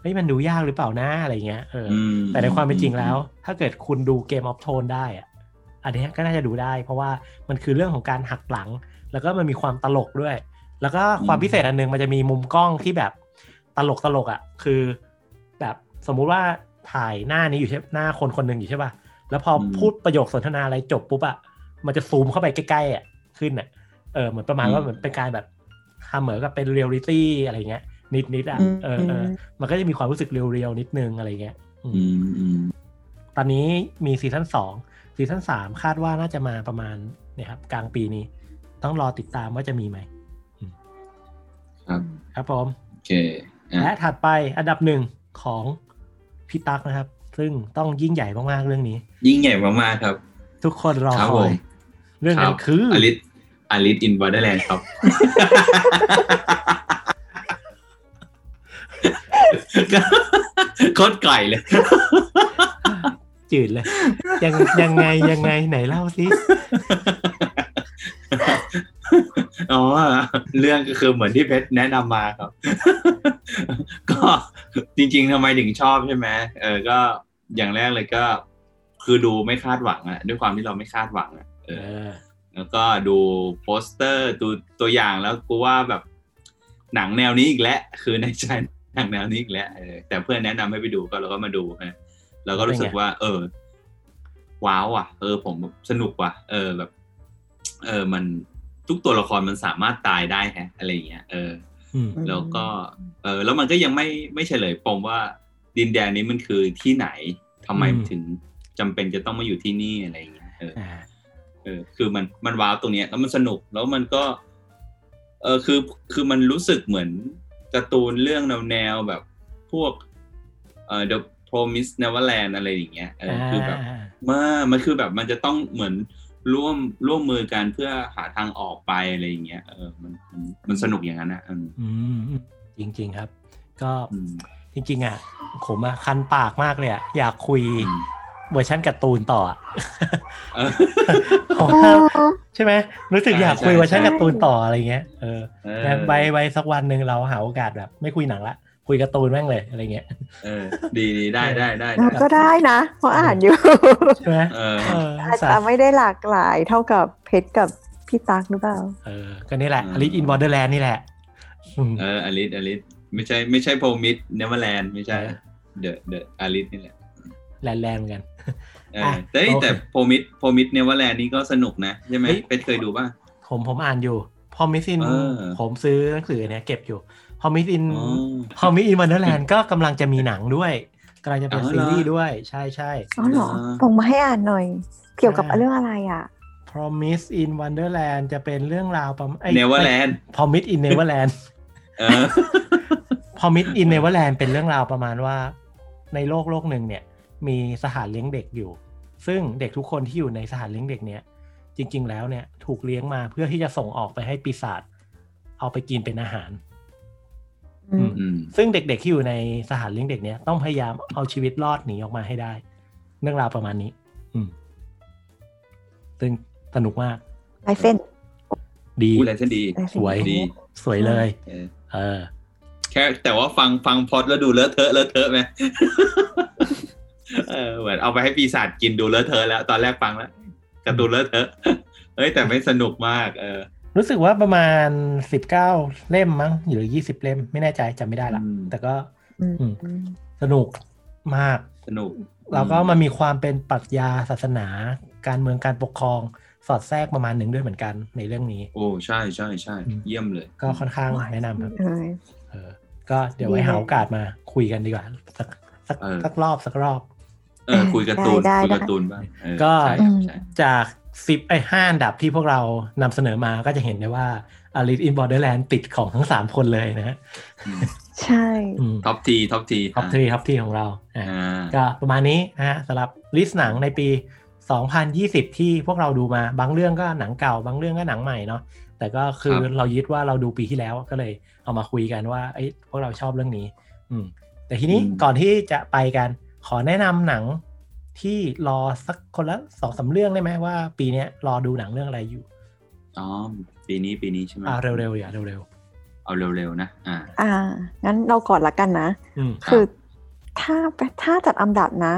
เฮ้ยมันดูยากหรือเปล่านะอะไรเงี้ยเออออืมแต่ในความเป็นจริงแล้ว ถ้าเกิดคุณดูเกมออฟโทนได้อะอันเนี้ยก็น่าจะดูได้ เพราะว่ามันคือเรื่องของการหักหลัง แล้วก็มันมีความตลกด้วย แล้วก็ความพิเศษอันหนึงมันจะมีมุมกล้องที่แบบตลกตลกอะคือ แบบสมมุติว่า ถ่ายหน้านี้อยู่ใช่หน้าคนคนหนึ่งอยู่ใช่ป่ะแล้วพออมพูดประโยคสนทนาอะไรจบปุ๊บอะมันจะซูมเข้าไปใกล้ๆอะขึ้นอะเออเหมือนประมาณว่าอืมเหมือนเป็นการแบบทำเหมือนกับเป็นเรียลลิตี้อะไรเงี้ย นิดนิดๆอะอืมเออเออมันก็จะมีความรู้สึก real ๆนิดนึงอะไรเงี้ยอืมอืมอืมตอนนี้มีซีซั่นสองซีซั่นสามคาดว่าน่าจะมาประมาณเนี่ยครับ กลางปีนี้ ต้องรอติดตามว่าจะมีไหมครับ ครับผมโอเคอะและถัดไปอันดับหนึ่งของ พี่ตั๊กนะครับ ซึ่งต้องยิ่งใหญ่มากๆเรื่องนี้ ยิ่งใหญ่มากๆครับ ทุกคนรอครับคผอยมเรื่องนั้นคือ Alice Alice in Borderland ครับโคตรไก่เลย จืดเลย ยังยังไงยังไงไหนเล่าสิ อ๋อเรื่องก็คือเหมือนที่เพชรแนะนำมาครับ ก็จริง ๆทำไมถึงชอบใช่ไหมเออก็อย่างแรกเลยก็ คือดูไม่คาดหวังอะด้วยความที่เราไม่คาดหวังอะเอเอออแล้วก็ดูโปสเตอร์ดูตัวอย่างแล้วกูว่าแบบหนังแนวนี้อีกแล้วคือในใจหนังแนวนี้อีกแล้วเออแต่เพื่อนแนะนำให้ไปดูก็เราก็มาดูฮะเราก็รู้สึกว่า เออ ว้าวอะ เออ ผมสนุกว่ะ เออแบบ เออมัน ทุกตัวละครมันสามารถตายได้แฮะอะไรอย่างเงี้ยเอออืมแล้วก็ เออแล้วมันก็ยังไม่ไม่เฉลยปมว่า ดินแดนนี้มันคือที่ไหนทำไมอืมถึงจำเป็นจะต้องมาอยู่ที่นี่อะไรอย่างเงี้ยเอออ่าเออ คือมันมันว้าวตรงเนี้ยแล้วมันสนุกแล้วมันก็ เออคือคือมันรู้สึกเหมือนการ์ตูนเรื่องแนวแนวๆแบบพวก เอ่อ The Promise Neverland อะไรอย่างเงี้ยเออคือแบบมามันคือแบบมันจะต้องเหมือน ร่วมร่วมมือกันเพื่อหาทางออกไปอะไรอย่างเงี้ยเออมันมันมันสนุกอย่างนั้นนะอืมอืมอืมจริง ๆครับ ก็อืมจริง ๆ อะ ผมอะคันปากมากเลยอะอยากคุยอืมเวอร์ชันการ์ตูนต่ออะเออผมอ๋ว่าอใช่ไหมรู้สึกใช่อยากคุยใช่เวอร์ชันใช่การ์ตูนต่ออะไรเงี้ยเออเออแต่ไว้ไว้สักวันหนึ่งเราหาโอกาสแบบ ไม่คุยหนังละ คุยการ์ตูนแม่งเลยอะไรเงี้ยเออดีดีได้ได้ได้เราได้ก็ได้นะ เพราะอ่านอยู่ใช่ไหมเออเอออาจสาจะไม่ได้หลากหลายเท่ากับเพชรกับพี่ตั๊กหรือเปล่าเออก็นี่แหละอืม Alice in Borderland นี่แหละอืมเออ Alice Alice ไม่ใช่ไม่ใช่ Promised Neverland ไม่ใช่เออเดอะเดอะอลิสนี่แหละแลนด์แลนด์เหมือนกันเอออะแต่เอ้ยโอเคแต่โพมิดโพมิดเนเวอร์แลนด์นี่ก็สนุกนะใช่ไหมเฮ้ยเป็นเคยดูป่ะผมผมอ่านอยู่พอมิซินเออผมซื้อหนังสือเนี่ยเก็บอยู่ พอมิซินอ๋อพอมิอินวันเดอร์แลนด์ก็กำลังจะมีหนังด้วยกำลังจะเป็นอ๋อเหรอซีรีส์ด้วยใช่ใช่อ๋อเหรออ่าส่งมาให้อ่านหน่อย เกี่ยวกับอ่าเรื่องอะไรอะ Promise in Wonderland จะเป็นเรื่องราวประมาณเนเวอร์แลนด์ Promise in Neverland เออ Promise in Neverland เป็นเรื่องราวประมาณว่า ในโลกโลกหนึ่งเนี่ย มีสถานเลี้ยงเด็กอยู่ ซึ่งเด็กทุกคนที่อยู่ในสถานเลี้ยงเด็กเนี่ย จริง ๆ แล้วเนี่ย ถูกเลี้ยงมาเพื่อที่จะส่งออกไปให้ปีศาจเอาไปกินเป็นอาหารอืมอืม ซึ่งเด็กๆที่อยู่ในสถานเลี้ยงเด็กเนี่ยต้องพยายามเอาชีวิตรอดหนีออกมาให้ได้ เรื่องราวประมาณนี้ อืม ซึ่งสนุกมากลายเส้น ดีพูดอะไรซะดีลายเส้นสวยดี สวยเลยเออเออ แค่แต่ว่าฟังฟังพล็อดแล้วดูเลอะเทอะเลอะเทอะไหมเออเหมือนเอาไปให้ปีศาจกินดูเลอะเทอะแล้ว ตอนแรกฟังแล้วการ์ตูนเลอะเทอะเฮ้ยแต่ไม่สนุกมาก เออ รู้สึกว่าประมาณสิบเก้าเล่มมั้งหรือยี่สิบเล่ม ไม่แน่ใจจำไม่ได้ละอืมแต่ก็อืมอืมสนุกมากสนุกแล้วก็มันมีความเป็นปรัชญาศาสนา การเมืองการปกครองสอดแทรกประมาณหนึ่งด้วยเหมือนกันในเรื่องนี้ โอ้ใช่ใช่ใช่อืมเยี่ยมเลย ก็ค่อนข้างแนะนำครับเออเออก็เดี๋ยวไว้ดีเลยหาโอกาสมาคุยกันดีกว่า สักสักเออสักรอบสักรอบ เออคุยการ์ตูนได้ได้คุยการ์ตูนบ้างเออก็ใช่ครับใช่จากสิบไอ้ห้าอันดับที่พวกเรานำเสนอมาก็จะเห็นได้ว่า Alice in Borderland ติดของทั้งสามคนเลยนะฮะอืมใช่อืม top three top three top three top three ของเราอะอ่าก็ประมาณนี้นะฮะสำหรับ list หนังในปี 2020 ที่พวกเราดูมาบางเรื่องก็หนังเก่า บางเรื่องก็หนังใหม่เนาะแต่ก็คือเรายึดว่าเราดูปีที่แล้วก็เลยเอามาคุยกันว่าเอ้ยพวกเราชอบเรื่องนี้ อืมแต่ทีนี้ก่อนที่จะไปกันขอแนะนำหนัง ที่รอสักคนละสองสามเรื่องได้ไหมว่า ปีเนี้ยรอดูหนังเรื่องอะไรอยู่อ๋อปีนี้ปีนี้ใช่ไหมอ่าเร็วๆอย่าเร็วเอาเร็วๆนะอ่า อ่า งั้นเราก่อนละกันนะๆอืมครับคือถ้าถ้าจัดอันดับนะ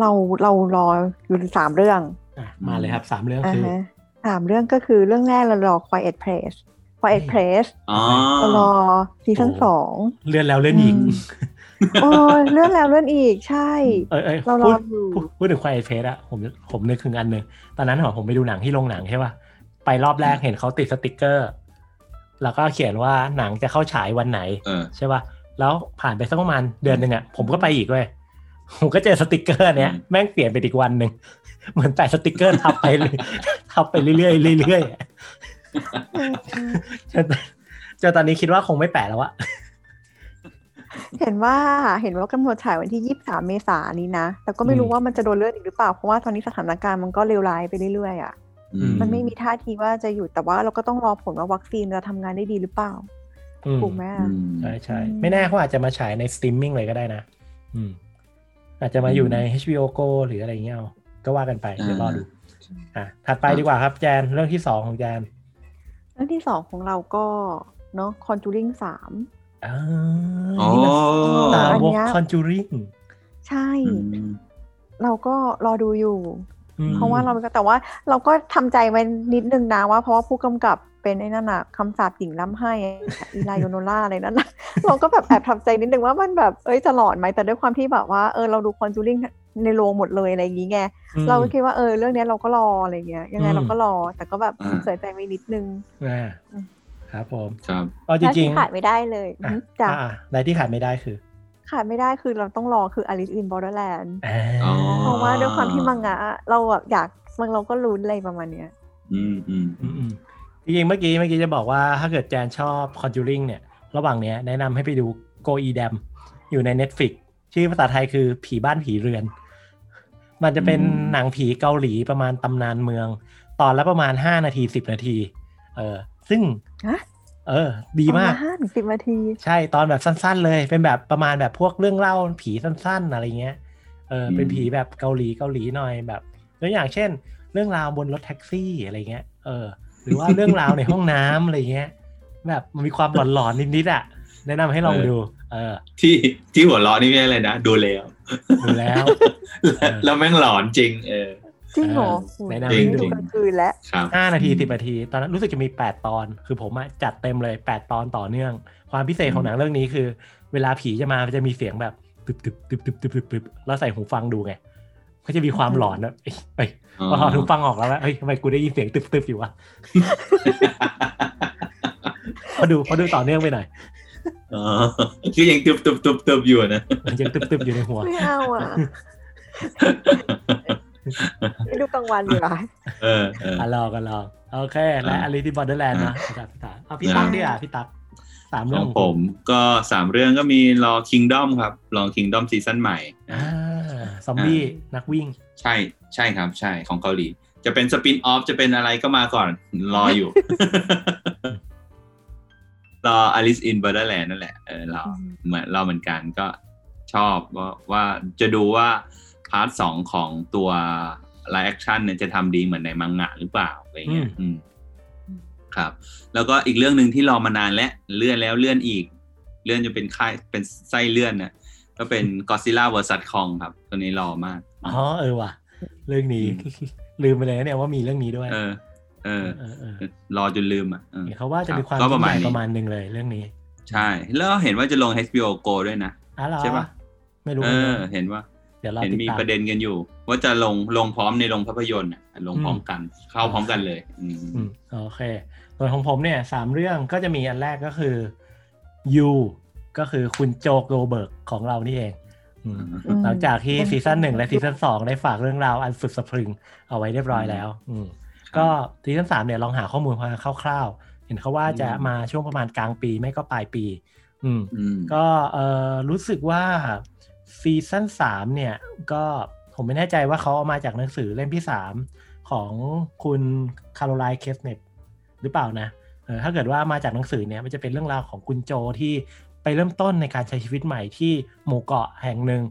เราเรารออยู่สามเรื่องอะมาเลยครับสามเรื่องอ่าคือฮะสามเรื่องก็คือเรื่องแรกเรารอ Quiet Place Quiet อืม Place อ๋อเรารอซีซั่นโอ้สองเลื่อนแล้วเลื่อนอีกอืม โอ้ยเลื่อนแล้วเลื่อนอีกใช่เออเออเรารพูอดอยู่พูดพูดถึงควายเพสอะผมผมนึกถึงอันหนึ่งตอนนั้นเหรอผมไปดูหนังที่โรงหนังใช่ป่ะไปรอบแรกเห็นเขาติดสติกเกอร์ แล้วก็เขียนว่าหนังจะเข้าฉายวันไหนเออใช่ป่ะแล้วผ่านไปสักประมาณเดือนหนึ่งอะผมก็ไปอีกเว้ยผมก็เจอสติกเกอร์เนี้ยอืมแม่งเปลี่ยนไปอีกวันหนึ่งเหมือนแปะสติกเกอร์ทับไปเลยทับไปเรื่อยๆเรื่อยๆจนจนตอนนี้คิดว่าคงไม่แปะแล้วอะ เห็นว่าเห็นว่ากำหนดฉายวันที่23เมษายนนี้นะ แต่ก็ไม่รู้ว่ามันจะโดนเลื่อนอีกหรือเปล่า เพราะว่าตอนนี้สถานการณ์มันก็เลวร้ายไปเรื่อยๆอะอืมันไม่มีท่าทีว่าจะหยุด แต่ว่าเราก็ต้องรอผลว่าวัคซีนจะทำงานได้ดีหรือเปล่าอืมถูกไหมอืมใช่ใช่อืมไม่แน่เขาอาจจะมาฉายในสตรีมมิ่งเลยก็ได้นะ อืม อาจจะมาอยู่ใน HBO Go หรืออะไรเงี้ยเอาก็ว่ากันไป เดี๋ยวรอดู อะ ถัดไปดีกว่าครับแจน เรื่องที่สองของแจน เรื่องที่สองของเราก็เนาะ Conjuring สาม อ่าอ๋อนี่มันตาอันวกเนี้ยคอนจูริงใช่อืมเราก็รอดูอยู่อืมเพราะว่าเราแต่ว่าเราก็ทำใจไว้นิดนึงนะว่าเพราะว่าผู้กำกับเป็นไอ้นั่นอะคำสาปหญิงล้ำให้อีลาโยโนล่าอะไรนั่นนะเราก็แบบแอบทำใจนิดนึงว่ามันแบบเอ้ยจะหลอนไหมแต่ด้วยความที่แบบว่าเออเราดูคอนจูริงในโรงหมดเลยอะไรอย่างงี้ไงอืมเราก็คิดว่าเออเรื่องเนี้ยเราก็รออะไรเงี้ยยังไงอืมเราก็รอ แต่ก็แบบอ่าเสียใจไปนิดนึงอ่าอืม ครับผมครับเอาจและริที่งขาดไม่ได้เลยๆอะอืมจ้ะอะในที่ขาดไม่ได้คือ ขาดไม่ได้คือเราต้องรอคือ Alice in Borderland อ่าอ๋อเพราะว่าด้วยความที่มังงะเราแบบอยากมันเราก็ลุ้นอะไรประมาณเนี้ยอืมอืมอืมอืมจริงๆเมื่อกี้เมื่อกี้จะบอกว่าถ้าเกิดแจนชอบ Conjuring เนี่ย ระหว่างเนี้ยแนะนำให้ไปดู Go e d a m อยู่ใน Netflix ชื่อภาษาไทยคือผีบ้านผีเรือน มันจะเป็นหนังผีเกาหลีประมาณตำนานเมือง ตอนละประมาณ5นาที10นาที เออ ซึ่งฮะเออ ดีมากประณห้าถึงสิบนาที ใช่ตอนแบบสั้น ๆ เลย เป็นแบบประมาณแบบพวกเรื่องเล่าผีสั้น ๆ อะไรเงี้ยเออเป็นผีแบบเกาหลีเกาหลีหน่อยแบบตัวอย่างเช่น เรื่องราวบนรถแท็กซี่อะไรเงี้ยเออ หรือว่าเรื่องราวในห้องน้ำอะไรเงี้ย แบบมันมีความหลอนๆนิดๆอะแนะนำให้ลองดู เออ ที่ที่หัวเราะนี่ไม่ใช่อะไรนะดูแล้ว ดูแล้ว แล้วแม่งหลอนจริง เออ จริงเหรอเออโอ้ยแนะนำไม่ให้ดูดูกลางคืนแล้วครับห้านาทีสิบนาที ตอนนั้นรู้สึกจะมีแปดตอน คือผมอะจัดเต็มเลยแปดตอนต่อเนื่อง ความพิเศษของหนังเรื่องนี้คือ เวลาผีจะมามันจะมีเสียงแบบตึบตึบตึบตึบตึบตึบตึบแล้วใส่หูฟังดูไงก็จะมีความหลอนนะเอ้ยเอ้ยพอถอดหูฟังออกแล้วว่าเฮ้ยทำไมกูได้ยินเสียงตึบตึบอยู่วะพอดูพอดูต่อเนื่องไปหน่อยอ๋อคือยังตุบตุบตุบตุบอยู่นะมันยังตึบตึบอยู่ในหัวไม่เอาอะไม่ ดูกลางวันดีกว่าเออเอออะลองกันลองโอเคและอะ Alice in Borderland นะพี่ตั๊กพี่ตั๊กเอาพี่ตั๊กดิอะพี่ตั๊กสามขเรื่อองงผมก็สามเรื่องก็มีรอ Kingdom ครับรอ Kingdom ซีซั่นใหม่อ่าซอมบี้นักวิ่ง ใช่ใช่ครับใช่ของเกาหลี จะเป็น spin-off จะเป็นอะไรก็มาก่อนรออยู่ รอ Alice in Borderland นั่นแหละเออรอเหมือนเราเหมือนกันก็ชอบว่าว่าจะดูว่า part สองของตัว live action เนี่ยจะทำดีเหมือนในมังงะหรือเปล่าอะไรเงี้ยอืมครับ แล้วก็อีกเรื่องหนึ่งที่รอมานานแล้วเลื่อนแล้วเลื่อนอีก เลื่อนจะเป็นค่ายเป็นไส้เลื่อนนะก็เป็น Godzilla vs Kong ครับ ตัวนี้รอมากอ๋อเออว่ะ เรื่องนี้ ลืมไปเลยนะเนี่ยว่ามีเรื่องนี้ด้วย เออ เออเออเออรอจนลืมอะเออเห็นเขาว่าจะมีความก็ยิ่ประงใหมาณญ่นี้ประมาณหนึ่งเลยเรื่องนี้ ใช่ แล้วเห็นว่าจะลง HBO Go ด้วยนะอ๋อเหรอใช่ปะไม่รู้เอเหมือนอกันเห็นว่า เดี๋ยวเราเห็นติดมีตามประเด็นกันอยู่ ว่าจะลงลงพร้อมในโรงภาพยนตร์อะลงพร้อมกัน เข้าพร้อมกันเลยอืมอืมโอเคส่วนของผมเนี่ยสามเรื่องก็จะมีอันแรกก็คือยูก็คือคุณ Joe Goldberg ของเรานี่เองอืมอืมหลังจากที่ซีซั่นหนึ่งและซีซั่นสองได้ฝากเรื่องราวอันสุดสะพรึงเอาไว้เรียบร้อยแล้ว อืมก็ซีซั่นสามเนี่ยลองหาข้อมูลมาคร่าวๆ เห็นเขาว่าจะมาช่วงประมาณกลางปีไม่ก็ปลายปี อืมอืมก็เออรู้สึกว่า ซีซั่นสามเนี่ยก็ผมไม่แน่ใจว่าเขาเอามาจากหนังสือเล่มที่สามของคุณ Caroline Kepnesหรือเปล่านะเออถ้าเกิดว่ามาจากหนังสือเนี่ยมันจะเป็นเรื่องราวของคุณโจที่ไปเริ่มต้นในการใช้ชีวิตใหม่ที่หมู่เกาะแห่งหนึ่ง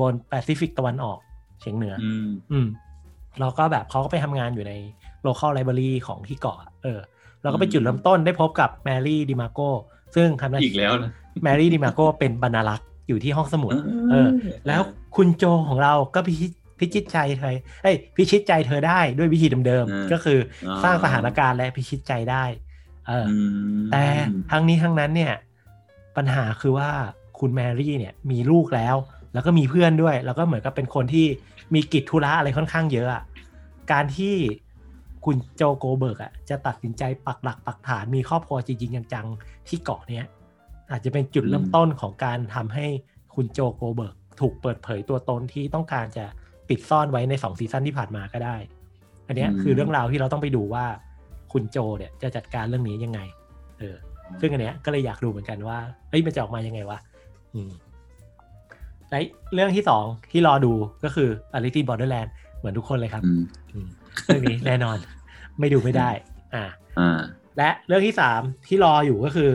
บนแปซิฟิกตะวันออกเฉียงเหนือ อืมอืมแล้วก็แบบเขาก็ไปทำงานอยู่ใน local library ของที่เกาะ เออแล้วก็ไปอืมจุดเริ่มต้นได้พบกับ Mary DiMarco ซึ่งทำหน้าอีที่กแล้วนะ Mary DiMarco เป็นบรรณารักษ์ อยู่ที่ห้องสมุด เออ แล้วคุณโจของเราก็พิชิตพิชิตใจเธอเอ้ยพิชิตใจเธอได้ด้วยวิธีเดิมอ่าๆก็คือออสร้างสถานการณ์และพิชิตใจได้ เออออืมแต่ทั้งนี้ทั้งนั้นเนี่ย ปัญหาคือว่าคุณแมรี่เนี่ยมีลูกแล้ว แล้วก็มีเพื่อนด้วย แล้วก็เหมือนกับเป็นคนที่มีกิจธุระอะไรค่อนข้างเยอะอะการที่คุณโจโกเบิร์กอะจะตัดสินใจปักหลักปักฐานมีครอบครัวจริงๆจังๆที่เกาะเนี้ย อาจจะเป็นจุดเริ่มต้นของการทำให้คุณโจโกเบิร์กถูกเปิดเผยตัวตนที่ต้องการจะปิดซ่อนไว้ในสองซีซั่นที่ผ่านมาก็ได้ อันเนี้ยอืมคือเรื่องราวที่เราต้องไปดูว่าคุณโจเนี่ยจะจัดการเรื่องนี้ยังไง เออ ซึ่งอันเนี้ยก็เลยอยากดูเหมือนกันว่าเฮ้ยมันจะออกมายังไงวะอืมและเรื่องที่สองที่รอดูก็คือ Alice in Borderland เหมือนทุกคนเลยครับอืมอืมเรื่องนี้แน่นอนไม่ดูไม่ได้อ่าอ่าและเรื่องที่สามที่รออยู่ก็คือ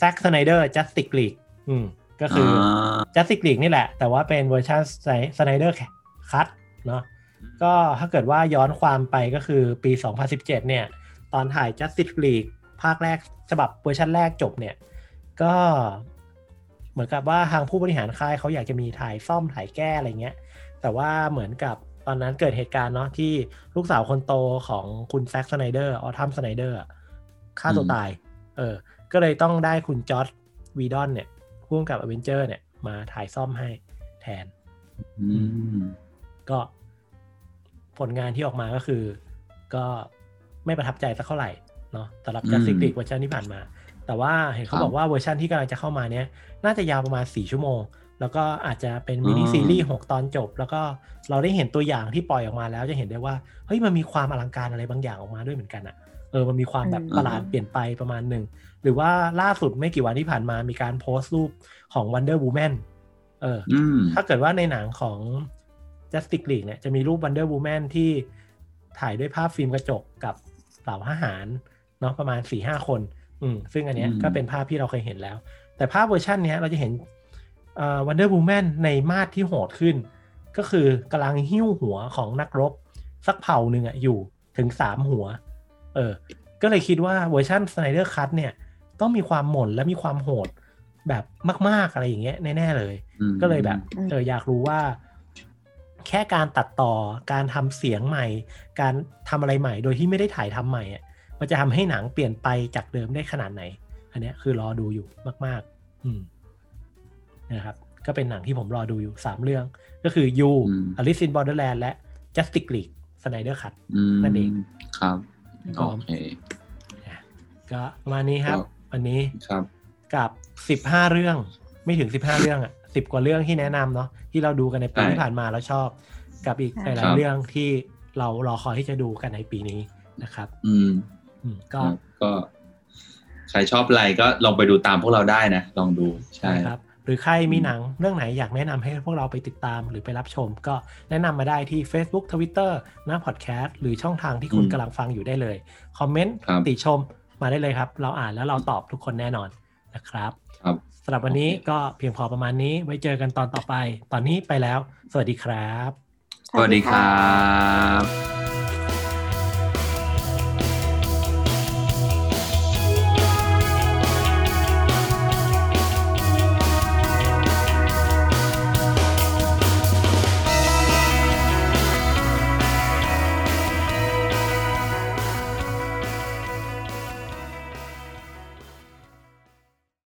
Zack Snyder Justice League อืมก็คืออ Justice League นี่แหละ แต่ว่าเป็นเวอร์ชัน Snyder Cut เนาะก็ถ้าเกิดว่าย้อนความไปก็คือปี 2017 เนี่ย ตอนถ่าย Justice League ภาคแรกฉบับเวอร์ชันแรกจบเนี่ย ก็เหมือนกับว่าทางผู้บริหารค่ายเขาอยากจะมีถ่ายซ่อมถ่ายแก้อะไรเงี้ย แต่ว่าเหมือนกับตอนนั้นเกิดเหตุการณ์เนาะที่ลูกสาวคนโตของคุณแซ็กสไนเดอร์ออทัมสไนเดอร์ฆ่าตัวตาย เออ ก็เลยต้องได้คุณจอร์ดวีดอนเนี่ยพ่วงกับอเวนเจอร์เนี่ยมาถ่ายซ่อมให้แทนอืมก็ผลงานที่ออกมาก็คือ ก็ไม่ประทับใจสักเท่าไหร่เนาะสำหรับอืม Justice เวอร์ชันที่ผ่านมา แต่ว่าเห็นเขาครับบอกว่าเวอร์ชันที่กำลังจะเข้ามาเนี้ยน่าจะยาวประมาณ 4 ชั่วโมง แล้วก็อาจจะเป็นมินิอ๋อซีรีส์ 6 ตอนจบ แล้วก็เราได้เห็นตัวอย่างที่ปล่อยออกมาแล้วจะเห็นได้ว่า เฮ้ยมันมีความอลังการอะไรบางอย่างออกมาด้วยเหมือนกันอะเออมันมีความแบบอืมประหลาดเปลี่ยนไปประมาณหนึ่ง หรือว่าล่าสุดไม่กี่วันที่ผ่านมามีการโพสต์รูปของ Wonder Woman เอออืมถ้าเกิดว่าในหนังของ Justice League เนี่ยจะมีรูป Wonder Woman ที่ถ่ายด้วยภาพฟิล์มกระจกกับเหล่าทหารเนาะประมาณสี่ห้าคน อืมซึ่งอันเนี้ยอืมก็เป็นภาพที่เราเคยเห็นแล้ว แต่ภาพเวอร์ชันเนี้ยเราจะเห็นเอ่อ Wonder Woman ในมาตรที่โหดขึ้น ก็คือกำลังหิ้วหัวของนักรบ สักเผ่าหนึ่งอะอยู่ถึงสามหัว เออ ก็เลยคิดว่าเวอร์ชัน Snyder Cut เนี่ย ต้องมีความหม่นและมีความโหดแบบมาก ๆอะไรอย่างเงี้ยแน่ๆเลยอืมก็เลยแบบอืมเอออยากรู้ว่า แค่การตัดต่อการทำเสียงใหม่ การทำอะไรใหม่ โดยที่ไม่ได้ถ่ายทำใหม่อะมันจะทำให้หนังเปลี่ยนไปจากเดิมได้ขนาดไหน อันเนี้ยคือรอดูอยู่มาก ๆ อืมนะครับ ก็เป็นหนังที่ผมรอดูอยู่สามเรื่อง ก็คือ You อืม Alice in Borderland และ Justice League Snyder Cut อืมนั่นเองครับก็โอเคก็ประมาณนี้ครับ ครับวันนี้ครับกับสิบห้าเรื่องไม่ถึงสิบห้าเรื่องอะสิบกว่าเรื่องที่แนะนำเนาะที่เราดูกันในปีใช่ที่ผ่านมาแล้วชอบ กับอีกหใช่ลายๆเรื่องที่เรารอคอยที่จะดูกันในปีนี้นะครับ อืมอืมก็ครับก็ใครชอบอะไรก็ลองไปดูตามพวกเราได้นะ ลองดูใช่นะครับ หรือใครมีหนังเรื่องไหนอยากแนะนำให้พวกเราไปติดตามหรือไปรับชม ก็แนะนำมาได้ที่ Facebook Twitter หน้าพอดแคสต์หรือช่องทางที่คุณอืมกำลังฟังอยู่ได้เลย คอมเมนต์ครับติชม มาได้เลยครับ เราอ่านแล้วเราตอบทุกคนแน่นอนนะครับครับสำหรับวันนี้โอเคก็เพียงพอประมาณนี้ไว้เจอกันตอนต่อไป ตอนนี้ไปแล้ว สวัสดีครับ สวัสดีครับ